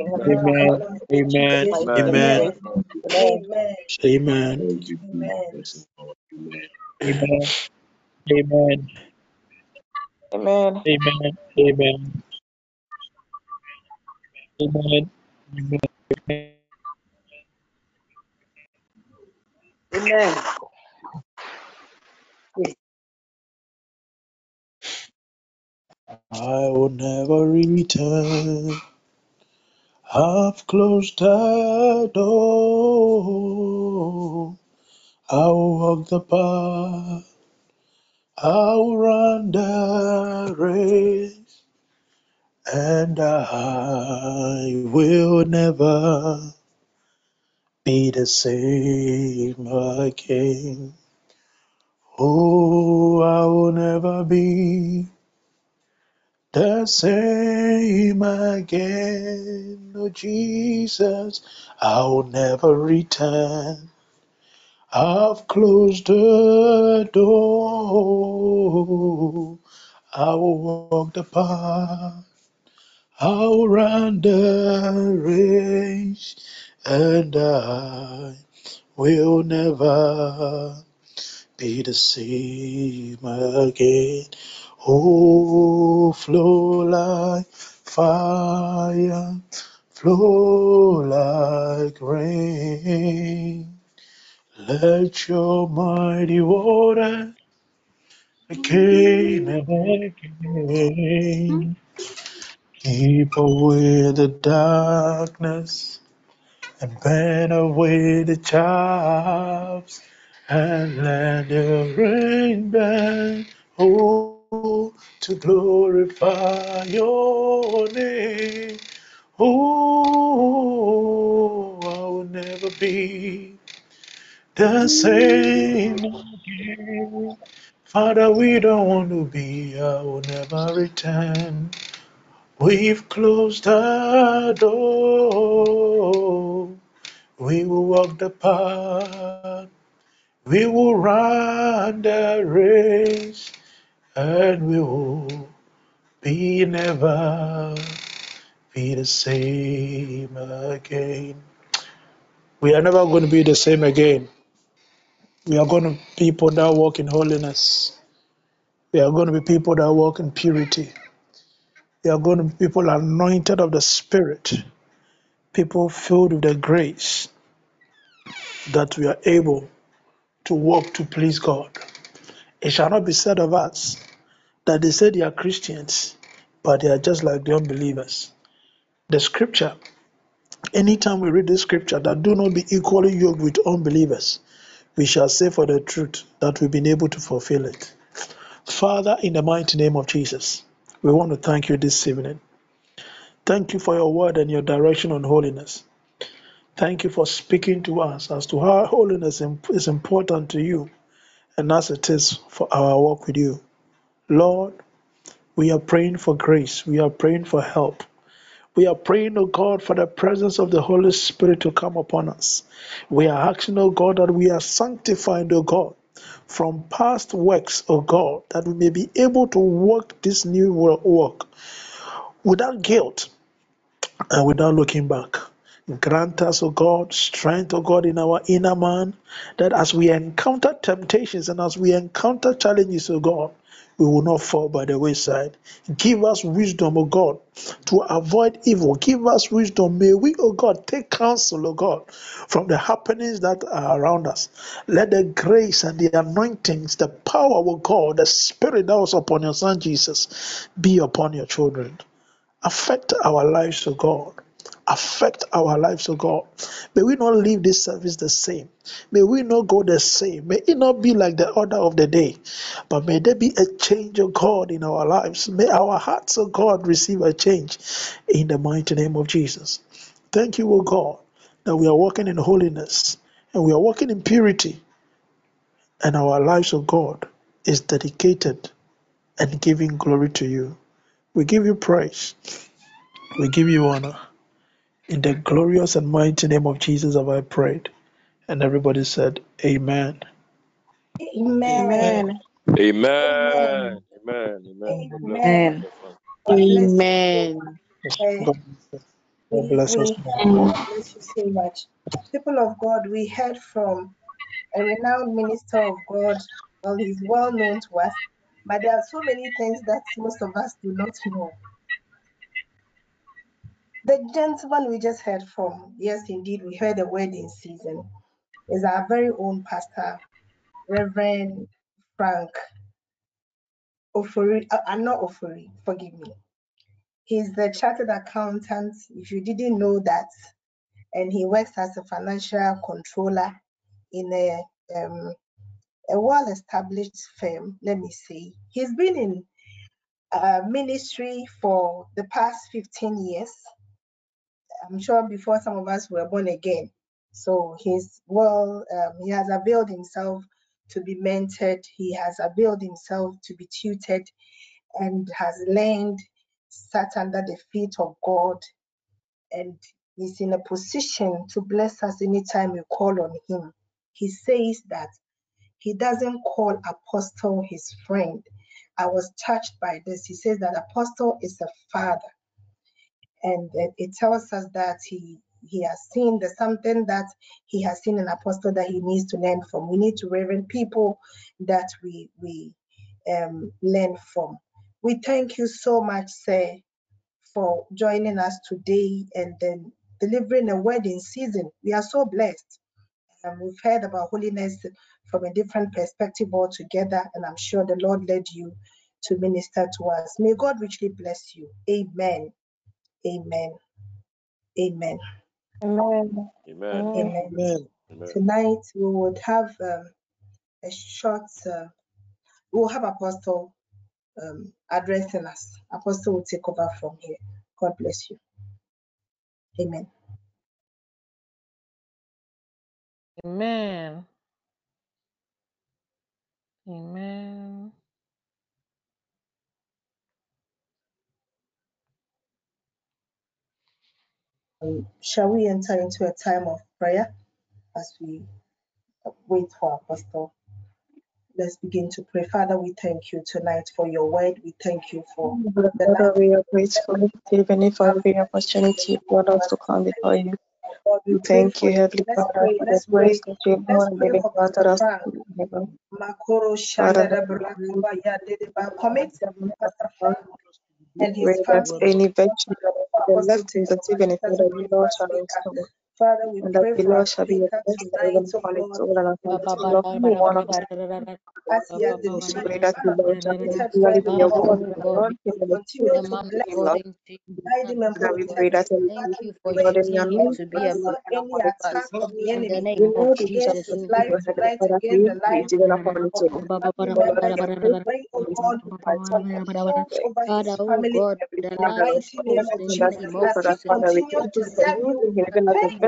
Amen. Amen. Amen. Amen. Amen. Thank you, Amen. Jesus. Amen. Amen. Amen. Amen. Amen. Amen. Amen. Amen. Amen. I will never return. I've closed the door. I'll walk the path. I'll run the race. And I will never be the same again. Oh, I will never be the same again. Oh, Jesus, I will never return. I've closed the door. I will walk the path. I'll run the race, and I will never be the same again. Oh, flow like fire, flow like rain. Let your mighty water again and again keep away the darkness and burn away the chaffs and let the rain burn. Oh, to glorify your name. Oh, I will never be the same again. Father, we don't want to be, I will never return. We've closed the door. We will walk the path. We will run the race. And we will be never be the same again. We are never going to be the same again. We are going to be people that walk in holiness. We are going to be people that walk in purity. We are going to be people anointed of the Spirit, people filled with the grace that we are able to walk to please God. It shall not be said of us that they say they are Christians, but they are just like the unbelievers. The scripture, anytime we read the scripture, that do not be equally yoked with unbelievers, we shall say for the truth that we've been able to fulfill it. Father, in the mighty name of Jesus, we want to thank you this evening. Thank you for your word and your direction on holiness. Thank you for speaking to us as to how holiness is important to you and as it is for our walk with you. Lord, we are praying for grace. We are praying for help. We are praying, O God, for the presence of the Holy Spirit to come upon us. We are asking, O God, that we are sanctified, O God, from past works, O God, that we may be able to work this new work without guilt and without looking back. Grant us, O God, strength, O God, in our inner man, that as we encounter temptations and as we encounter challenges, O God, we will not fall by the wayside. Give us wisdom, O God, to avoid evil. Give us wisdom. May we, O God, take counsel, O God, from the happenings that are around us. Let the grace and the anointings, the power of God, the spirit that was upon your Son Jesus, be upon your children. Affect our lives, O God. Affect our lives, O God. May we not leave this service the same. May we not go the same. May it not be like the order of the day. But may there be a change, O God, in our lives. May our hearts, O God, receive a change in the mighty name of Jesus. Thank you, O God, that we are walking in holiness and we are walking in purity, and our lives, O God, is dedicated and giving glory to you. We give you praise. We give you honor. In the glorious and mighty name of Jesus have I prayed. And everybody said, Amen. Amen. Amen. Amen. Amen. Amen. Amen. God bless Amen. Amen. God bless you. Amen. Yes, God. God bless us. we bless you so much. People of God, we heard from a renowned minister of God. Well, he's well known to us, but there are so many things that most of us do not know. The gentleman we just heard from, yes, indeed, we heard the wedding season, is our very own pastor, Reverend Frank Ofori. Uh, I'm not Ofori, forgive me. He's the chartered accountant, if you didn't know that, and he works as a financial controller in a um, a well-established firm. Let me say, he's been in uh, ministry for the past 15 years. I'm sure before some of us were born again. So he's well, um, he has availed himself to be mentored. He has availed himself to be tutored, and has learned, sat under the feet of God, and is in a position to bless us anytime we call on him. He says that he doesn't call apostle his friend. I was touched by this. He says that apostle is a father. And it, it tells us that he he has seen the something that he has seen an apostle that he needs to learn from. We need to reverend people that we we um, learn from. We thank you so much, sir, for joining us today and then delivering a wedding season. We are so blessed. Um, we've heard about holiness from a different perspective altogether, and I'm sure the Lord led you to minister to us. May God richly bless you. Amen. Amen. Amen. Amen. Amen. Amen. Amen. Amen. Tonight we would have um, a short, uh, we'll have Apostle um, addressing us. Apostle will take over from here. God bless you. Amen. Amen. Amen. Um, shall we enter into a time of prayer as we wait for our Apostle? Let's begin to pray. Father, we thank you tonight for your word. We thank you for the Father, we are grateful, even Heavenly for every opportunity for us to come before you. We thank you. Heavenly Father, for the Let's pray. grace that you have Let's more pray than for granted us Frank. in heaven. Makoro Father, Shanda Brakaba Yadidaba. Commit Pastor and his Where any virtue that is left in even if. Father, we pray that the to you, us. That Thank for us. The the you.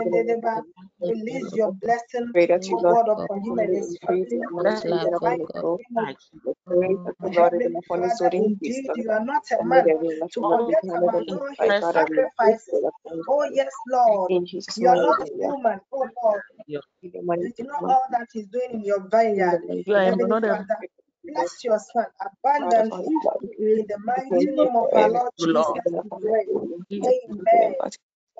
Release your blessing, O God, upon him and his family. You are not a man to. Oh, yes, Lord. You are not a woman, oh Lord. You know all that he's doing in your vineyard. Bless your son abundantly in the mighty name of our Lord Jesus Amen.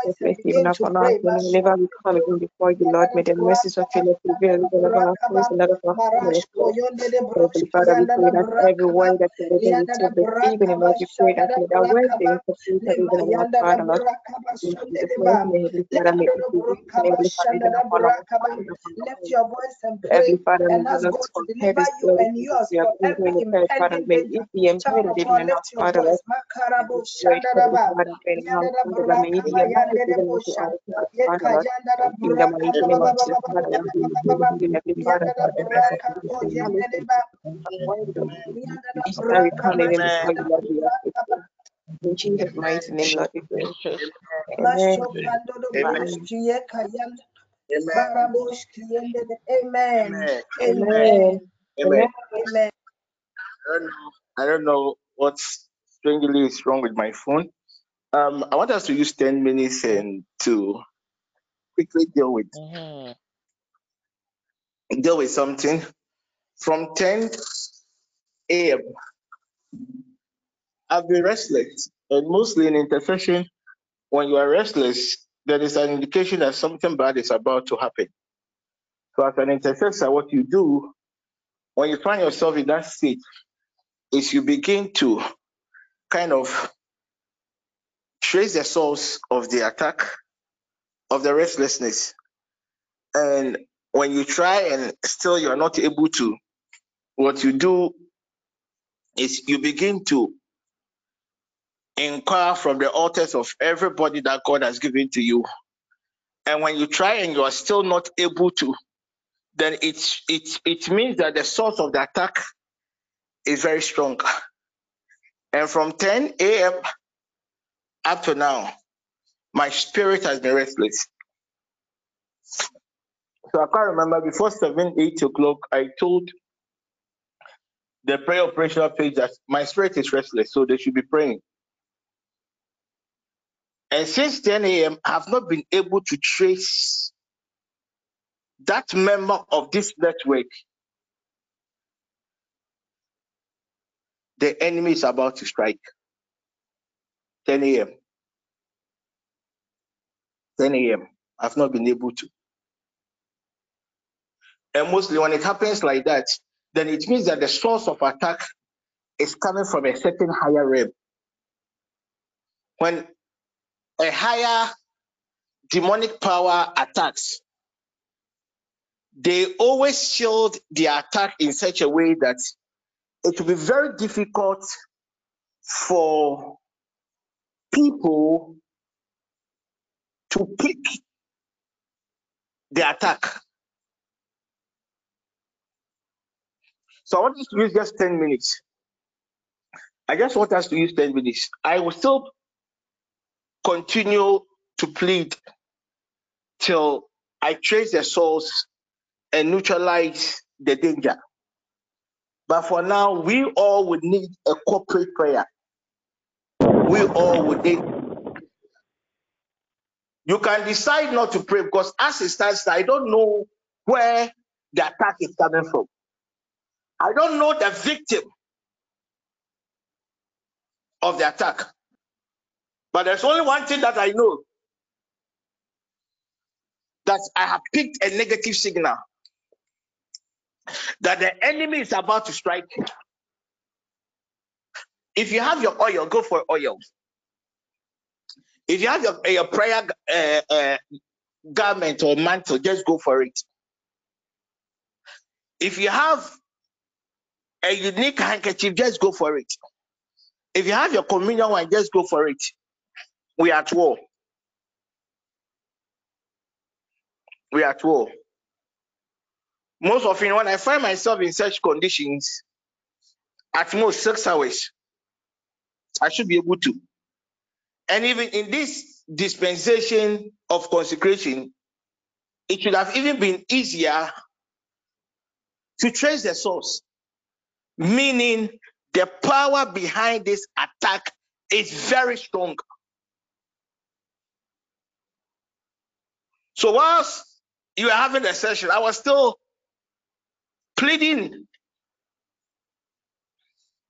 that that voice and begin to pray. Whenever we come again before you, Lord, may the mercies of your Lord prevail over our souls and over our families. Heavenly Father, we pray that every word that deliver you to this evening, Lord, we pray that may that word be interpreted even in our Father, Lord. In Jesus' mighty name, Heavenly Father, may it be written, Heavenly Father, even upon our hearts and upon our Lift your voice and pray Heavenly Father, may and ask God to deliver you and yours from every doing the Father, impending danger. Child of God, our lift your voice. Makarabo We pray, Heavenly shandaraba. Father, in baba baba baba baba Yandara. Yandara. In Jesus' mighty name, Lord, we pray. Amen. Masho pando do Amen. bosh yeka yanda. Barabosh yendere. Amen. Amen. I don't know. I don't know what strangely is wrong with my phone. Um, I want us to use 10 minutes and to quickly deal with Mhm. deal with something. From 10 a.m. I've been restless, and mostly in intercession, when you are restless, there is an indication that something bad is about to happen. So, as an intercessor, what you do when you find yourself in that state is you begin to kind of trace the source of the attack, of the restlessness. And when you try and still you are not able to, what you do is you begin to inquire from the altars of everybody that God has given to you. And when you try and you are still not able to, then it's it it means that the source of the attack is very strong. And from 10 a.m. up to now, my spirit has been restless. So I can't remember before 7, 8 o'clock, I told the prayer operational page that my spirit is restless, so they should be praying. And since 10 a.m., I have not been able to trace that member of this network the enemy is about to strike. 10 a.m. 10 a.m. I've not been able to. And mostly when it happens like that, then it means that the source of attack is coming from a certain higher realm. When a higher demonic power attacks, they always shield the attack in such a way that it will be very difficult for people to pick the attack. So I want us to use just 10 minutes. I just want us to use 10 minutes. I will still continue to plead till I trace the source and neutralize the danger. But for now, we all would need a corporate prayer. We all would need. You can decide not to pray because as it stands, I don't know where the attack is coming from. I don't know the victim of the attack. But there's only one thing that I know that I have picked a negative signal that the enemy is about to strike. If you have your oil, go for oil. If you have your, your prayer uh, uh, garment or mantle, just go for it. If you have a unique handkerchief, just go for it. If you have your communion wine, just go for it. We are at war. We are at war. Most often, when I find myself in such conditions, at most six hours, I should be able to. And even in this dispensation of consecration, it should have even been easier to trace the source, meaning the power behind this attack is very strong. So, whilst you were having the session, I was still pleading,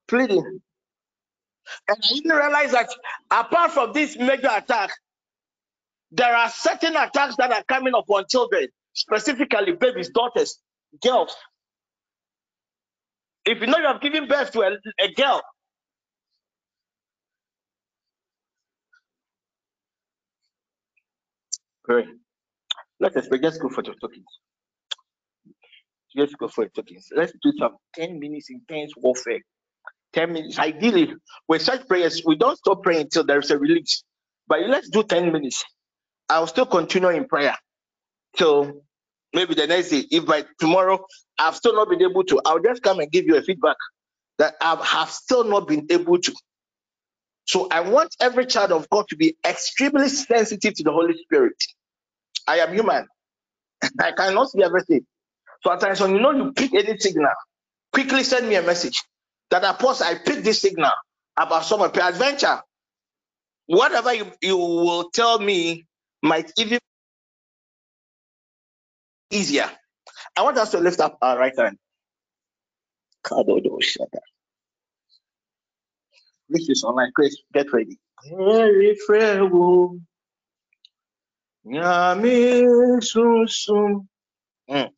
pleading. And I didn't realize that apart from this major attack, there are certain attacks that are coming upon children, specifically babies, daughters, girls. If you know you have given birth to a, a girl, pray. Let us pray. Just go for the tokens. Let's go for the tokens. Let's do some 10 minutes intense warfare. 10 minutes. Ideally, with such prayers, we don't stop praying until there is a release. But let's do 10 minutes. I'll still continue in prayer till maybe the next day. If by tomorrow I've still not been able to, I'll just come and give you a feedback that I have still not been able to. So I want every child of God to be extremely sensitive to the Holy Spirit. I am human. I cannot see everything. So at times when you know you pick any signal, quickly send me a message that I post, I pick this signal about some adventure. Whatever you, you will tell me might even easier. I want us to lift up our right hand. This is online. Chris, get ready. Mm.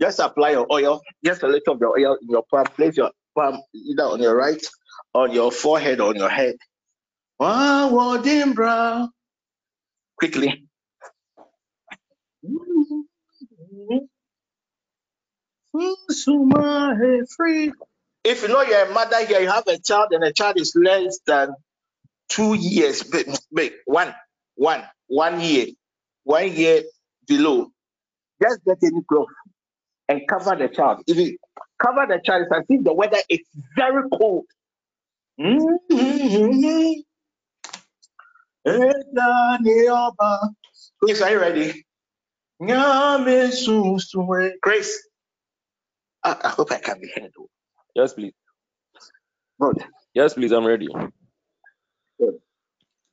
Just apply your oil, just a little of your oil in your palm. Place your palm either on your right, on your forehead, on your head. Quickly. If you know you're a mother here, you have a child, and the child is less than two years, big, big, one, one, one year, one year below. Just get any cloth and cover the child. If you cover the child, it's as if the weather is very cold. Mm-hmm. Please, are you ready? Grace, I, I hope I can be heard. Yes, please. Good. Yes, please. I'm ready. Good.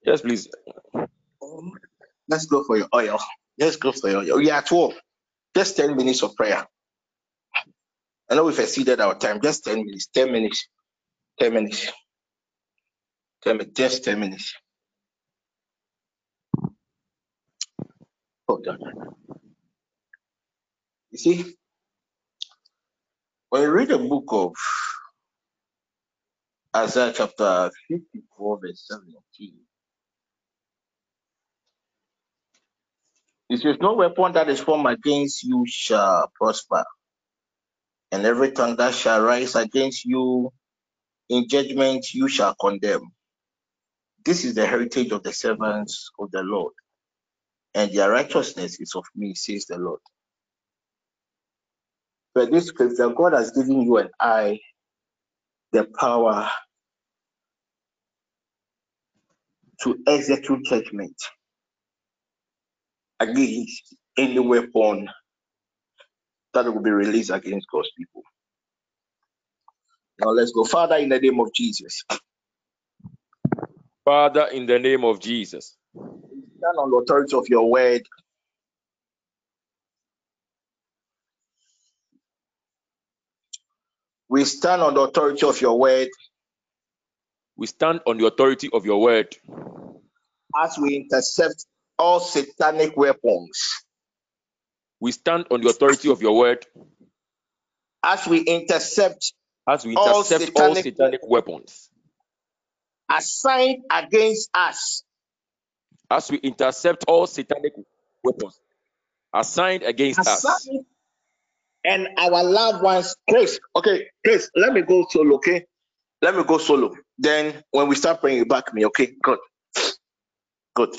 Yes, please. Um, let's go for your oil. Let's go for your oil. We are at 12. Just 10 minutes of prayer. I know we've exceeded our time. Just 10 minutes. 10 minutes. 10 minutes. 10 minutes. Just 10 minutes. Oh, Hold on. You see, when you read the book of Isaiah chapter 54, verse 17, it says, No weapon that is formed against you shall prosper, and every tongue that shall rise against you in judgment you shall condemn. This is the heritage of the servants of the Lord, and their righteousness is of me, says the Lord. But this scripture, God has given you and I the power to execute judgment against any weapon that will be released against God's people. Now let's go. Father, in the name of Jesus. Father, in the name of Jesus. Stand on the authority of your word. We stand on the authority of your word. We stand on the authority of your word. As we intercept all satanic weapons. We stand on the authority of your word. As we intercept as we intercept all satanic, all satanic weapons assigned against us. As we intercept all satanic weapons assigned against assigned us. And our loved ones, Chris. Okay, Chris, let me go solo, okay? Let me go solo. Then when we start praying, you back me, okay? Good. Good.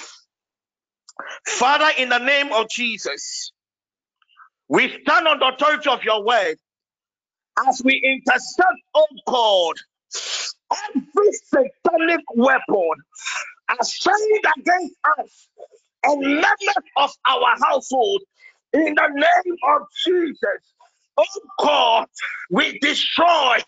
Father, in the name of Jesus, we stand on the authority of your word as we intercept, oh God, every satanic weapon assigned against us and members of our household in the name of Jesus. Oh God, we destroy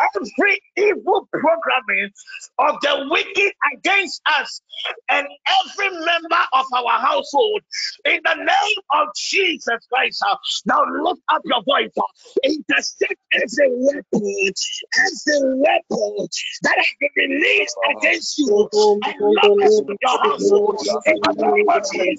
every evil programming of the wicked against us and every member our household in the name of Jesus Christ. uh, Now lift up your voice, uh, intercept every weapon, every weapon that has been released against you and not with your household in the name of Jesus.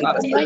Father, Lord,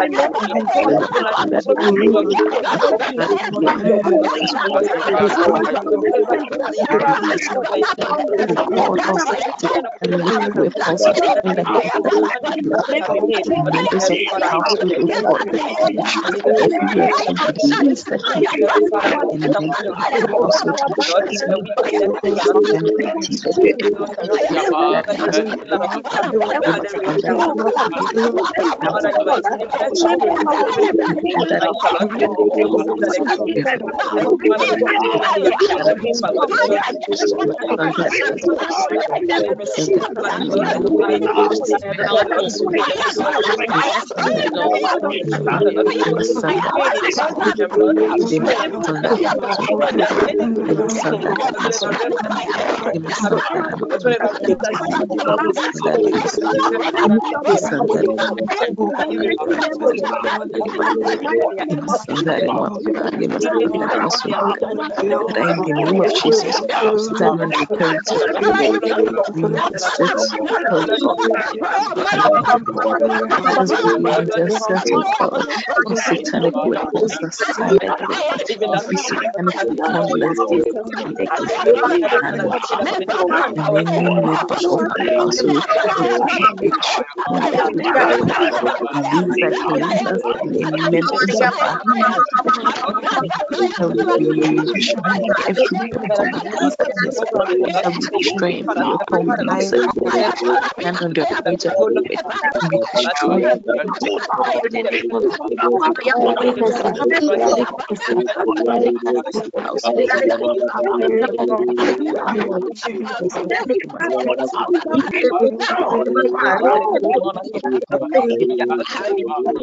restore every upon the word of the Lord. Every That in the name of Jesus, stand and declare it. Sit, Others will be intercept, oh God, of satanic weapons assigned against every satanic weapon against you and any member of my household will be destroyed every used and any members of our shall be destroyed every weapon used against us shall be destroyed every weapon used against us and on the page of the word we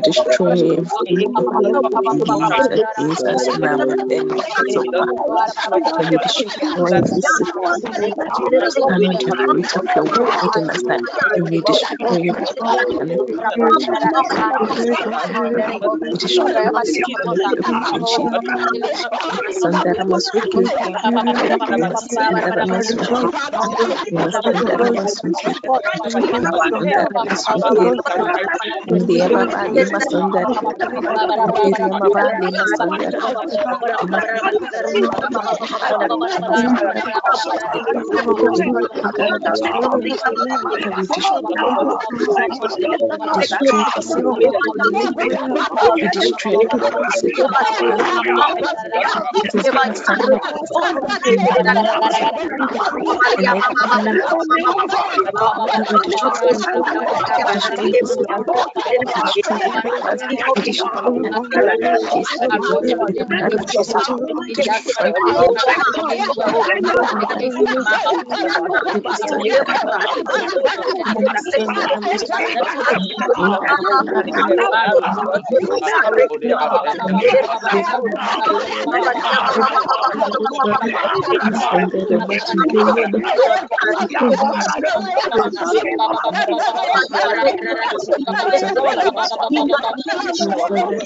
destroy Lord, Can destroy of your word within us. That destroy and destroy the the system, destroy every class, we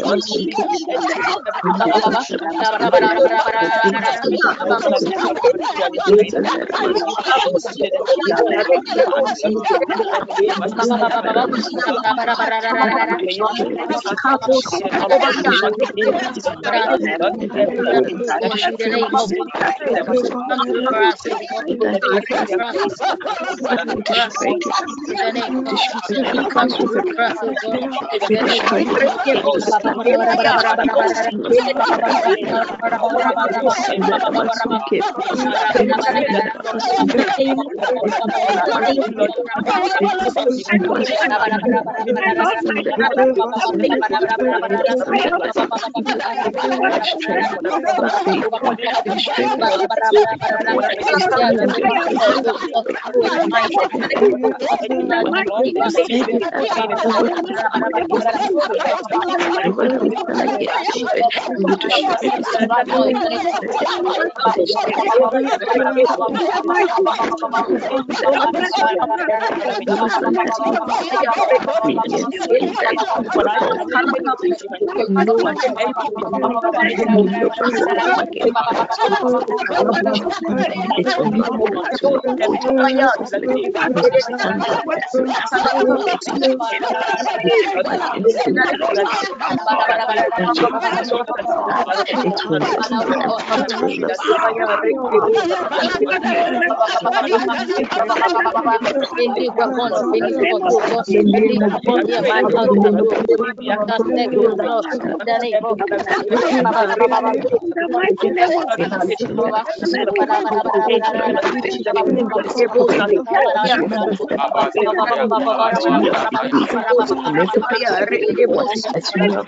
destroy the blood of Jesus, with the blood of Jesus,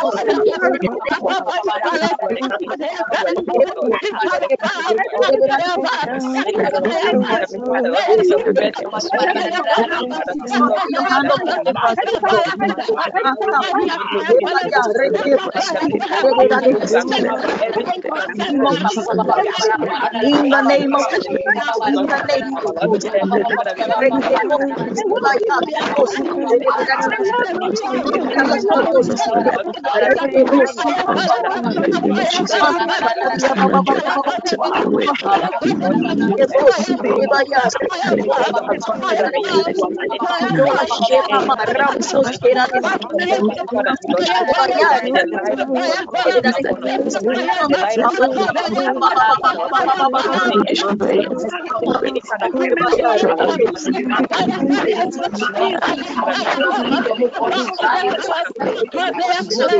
In the name of in the name of Jesus,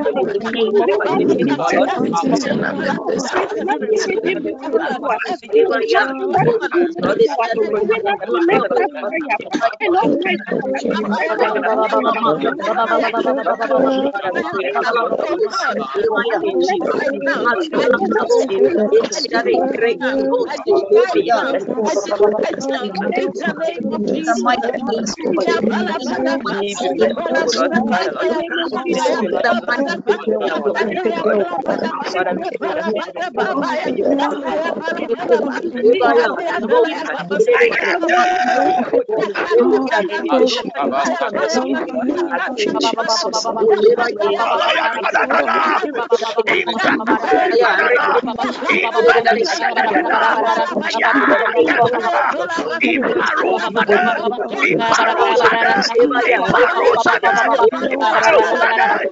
the mighty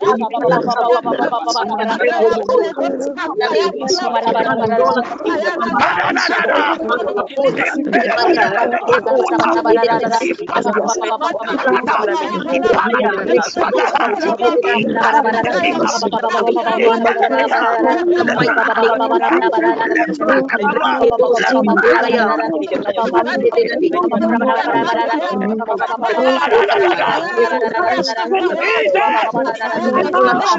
Ibarat Terima kasih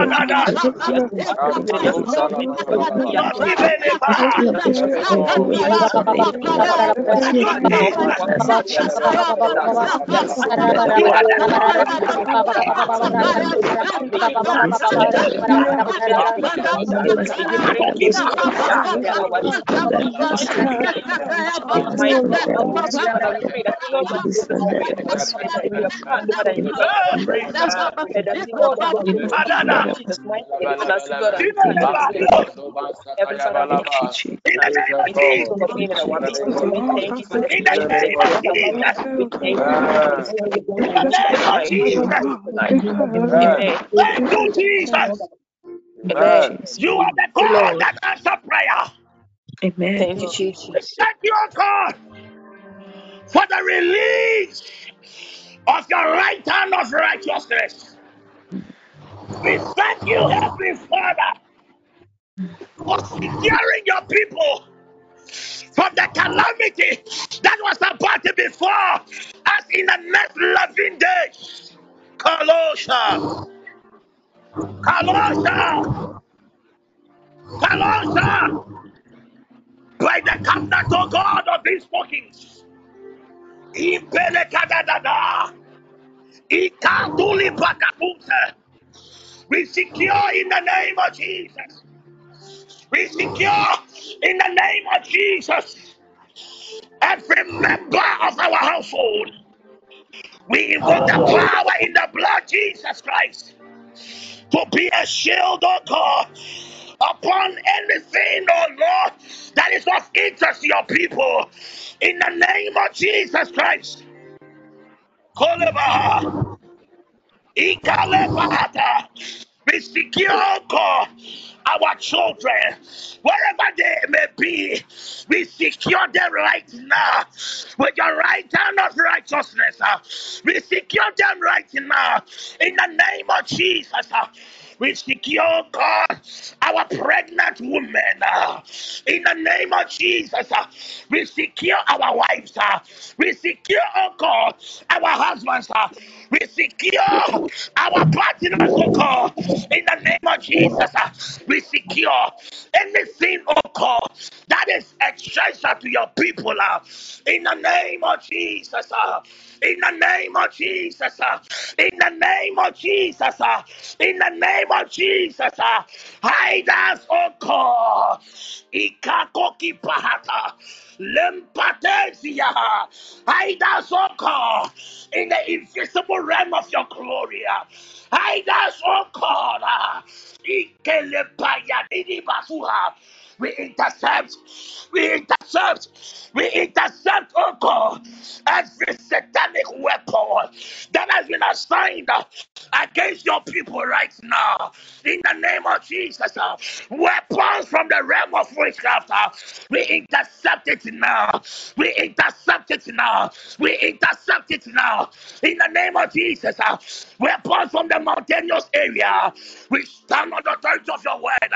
Jesus. You. are the God that answers prayer. Amen. Thank you, Jesus. Thank you, God, for the release of your right hand of righteousness. We thank you, Heavenly Father, for securing your people from the calamity that was about to befall us in the next 11 days. Kalosha, Kalosha, Kalosha, by the covenant, of God, of these spookings. Impelekadadada, Ikaduli Pakapute. We secure in the name of Jesus. We secure in the name of Jesus every member of our household. We invoke the power in the blood Jesus Christ to be a shield, oh God, upon anything, oh Lord, that is of interest to your people. In the name of Jesus Christ. Kolebaha, We secure, oh God, our children, wherever they may be, we secure them right now with your right hand of righteousness. We secure them right now in the name of Jesus. We secure, oh God, our pregnant women in the name of Jesus. We secure our wives. We secure, oh God, our husbands. We secure our partners, oh God, in the name of Jesus. We secure anything, oh God, that is treasure to your people. uh, In the name of Jesus. uh, In the name of Jesus. uh, In the name of Jesus. uh, In the name of Jesus. uh, Hide us, oh God. Ikakoki pahata. Lempatesia. Hide us, in the invisible realm of your glory. Hide us, oh God. Ikelepayadini basuha. We intercept, we intercept, we intercept, oh God, every satanic weapon that has been assigned against your people right now. In the name of Jesus, uh, weapons from the realm of witchcraft, uh, we intercept it now. We intercept it now. We intercept it now. In the name of Jesus, uh, weapons from the mountainous area, we stand on the authority of your word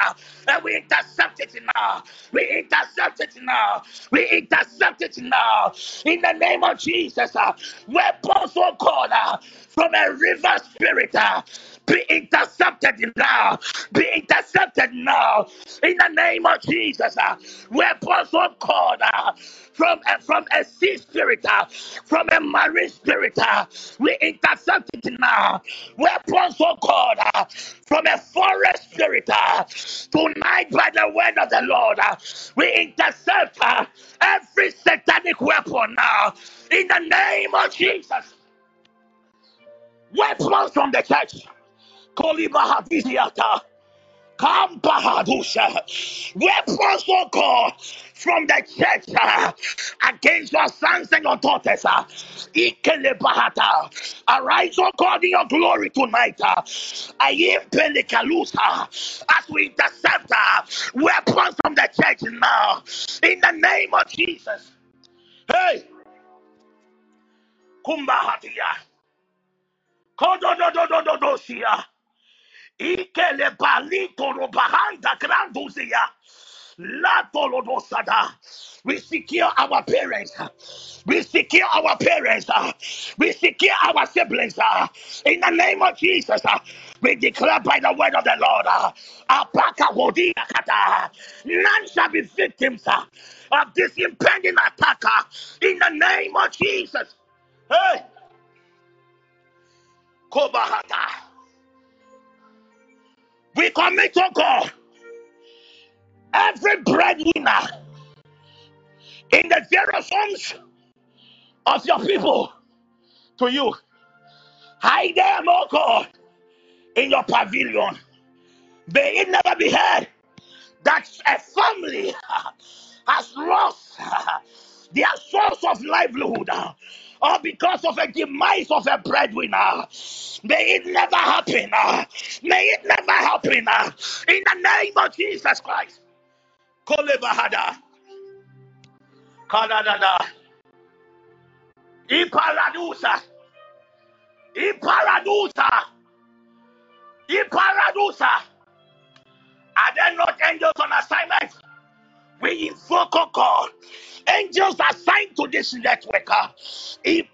and we intercept it now. We intercept it now. We intercept it now in the name of Jesus. Uh, weapons, oh God, uh, from a river spirit. Uh, be intercepted now. Be intercepted now. In the name of Jesus. Uh, weapons, oh God, uh, from, uh, from a sea spirit, uh, from a marine spirit. Uh, we intercept it now. Weapons, oh God, uh, from a forest spirit. Uh, tonight, by the word of the Lord, uh, we intercept uh, every satanic weapon now. In the name of Jesus. Weapons from the church. Kolibahadisiata. Kampahadusha. Weapons, oh God, from the church uh, against your sons and your daughters. Uh. Arise, oh God, in your glory tonight. Uh, Ayim Pelekalusa. As we intercept uh, weapons from the church now. In the name of Jesus. Hey, Kumbahatia. Kododododododosia. Ikele balito robahanda granduzia. La tolodosada. We secure our parents. We secure our parents. We secure our siblings. In the name of Jesus, we declare by the word of the Lord. Apaka wodia kata. None shall be victims of this impending attack. In the name of Jesus. Hey, Kobahata. We commit, oh God, every breadwinner in the various homes of your people to you. Hide them, oh God, in your pavilion. May it never be heard that a family has lost their source of livelihood or because of a demise of a breadwinner. May it never happen. May it never happen in the name of Jesus Christ. Kolebahada. Kadadada. Iparadusa. Iparadusa. Iparadusa. Are there not angels on assignment? We invoke, oh God, angels assigned to this network. Angels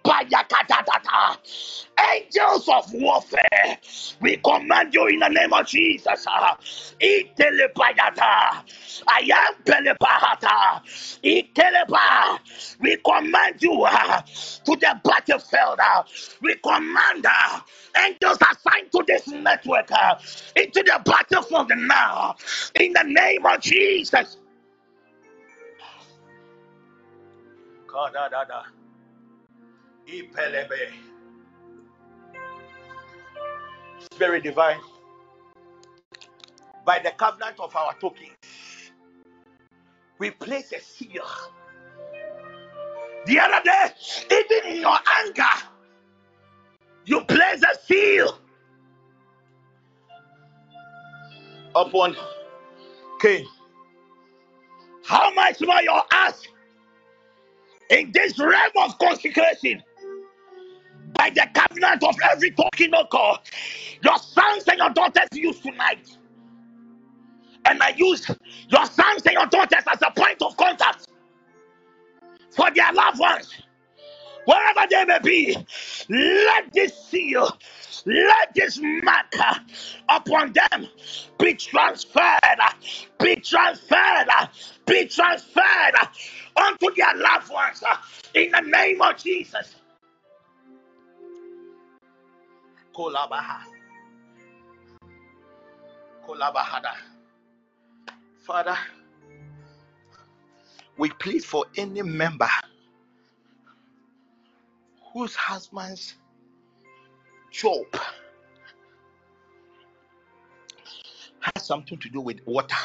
of warfare, we command you in the name of Jesus. I am. We command you uh, to the battlefield. We command uh, angels assigned to this network uh, into the battlefield now. In the name of Jesus. Kadadada. Ipelebe. Spirit divine, by the covenant of our tokens, we place a seal. The other day, even in your anger, you place a seal upon Cain. How much more your ask in this realm of consecration? By the covenant of every of God, your sons and your daughters use tonight. And I use your sons and your daughters as a point of contact for their loved ones, wherever they may be. Let this seal, let this mark upon them be transferred, be transferred, be transferred unto their loved ones uh, in the name of Jesus. Kolabaha. Kolabahada. Father, we plead for any member whose husband's job has something to do with water.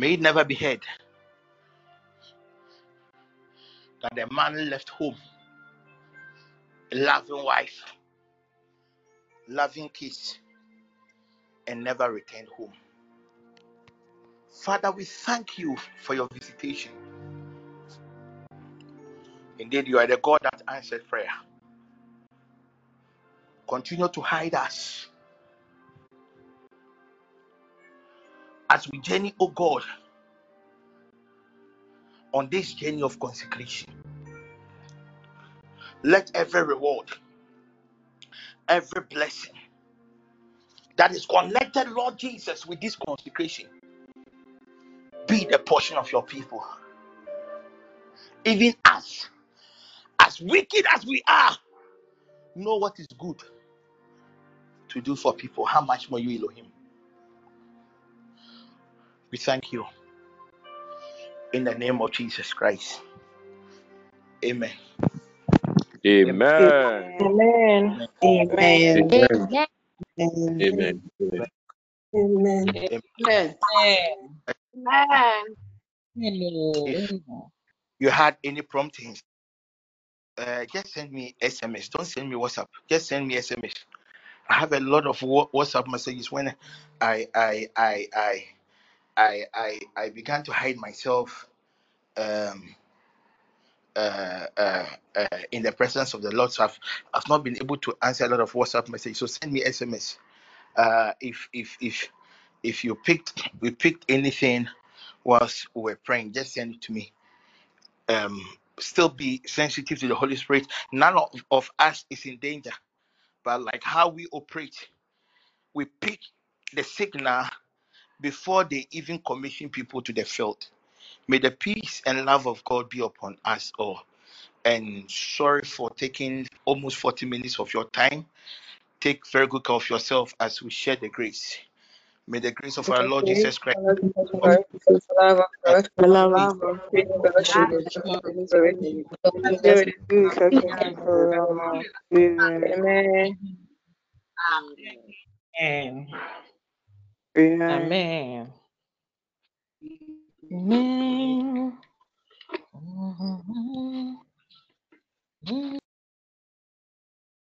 May it never be heard that a man left home, a loving wife, loving kids, and never returned home. Father, we thank you for your visitation. Indeed, you are the God that answered prayer. Continue to hide us as we journey, oh God, on this journey of consecration, let every reward, every blessing that is connected, Lord Jesus, with this consecration be the portion of your people. Even us, as wicked as we are, know what is good to do for people. How much more you, Elohim? We thank you in the name of Jesus Christ. Amen. Amen. Amen. Amen. Amen. Amen. Amen. Amen. Amen. Hello. If you had any promptings, uh, just send me SMS. Don't send me WhatsApp. Just send me SMS. I have a lot of WhatsApp messages when I I I I I I, I began to hide myself um uh, uh, uh, in the presence of the Lord. So I've, I've not been able to answer a lot of WhatsApp messages. So send me SMS. Uh, if if if if you picked we picked anything whilst we were praying, just send it to me. Um, still be sensitive to the Holy Spirit. None of, of us is in danger, but like how we operate, we pick the signal before they even commission people to the field. May the peace and love of God be upon us all. And sorry for taking almost 40 minutes of your time. Take very good care of yourself as we share the grace. May the grace of our Lord Jesus Christ, of our Lord Jesus of Christ, the love of God, The love peace, of and sweet fellowship of the Holy Spirit, be with us now and forevermore. Amen. Amen. Amen. Amen. Amen. Amen.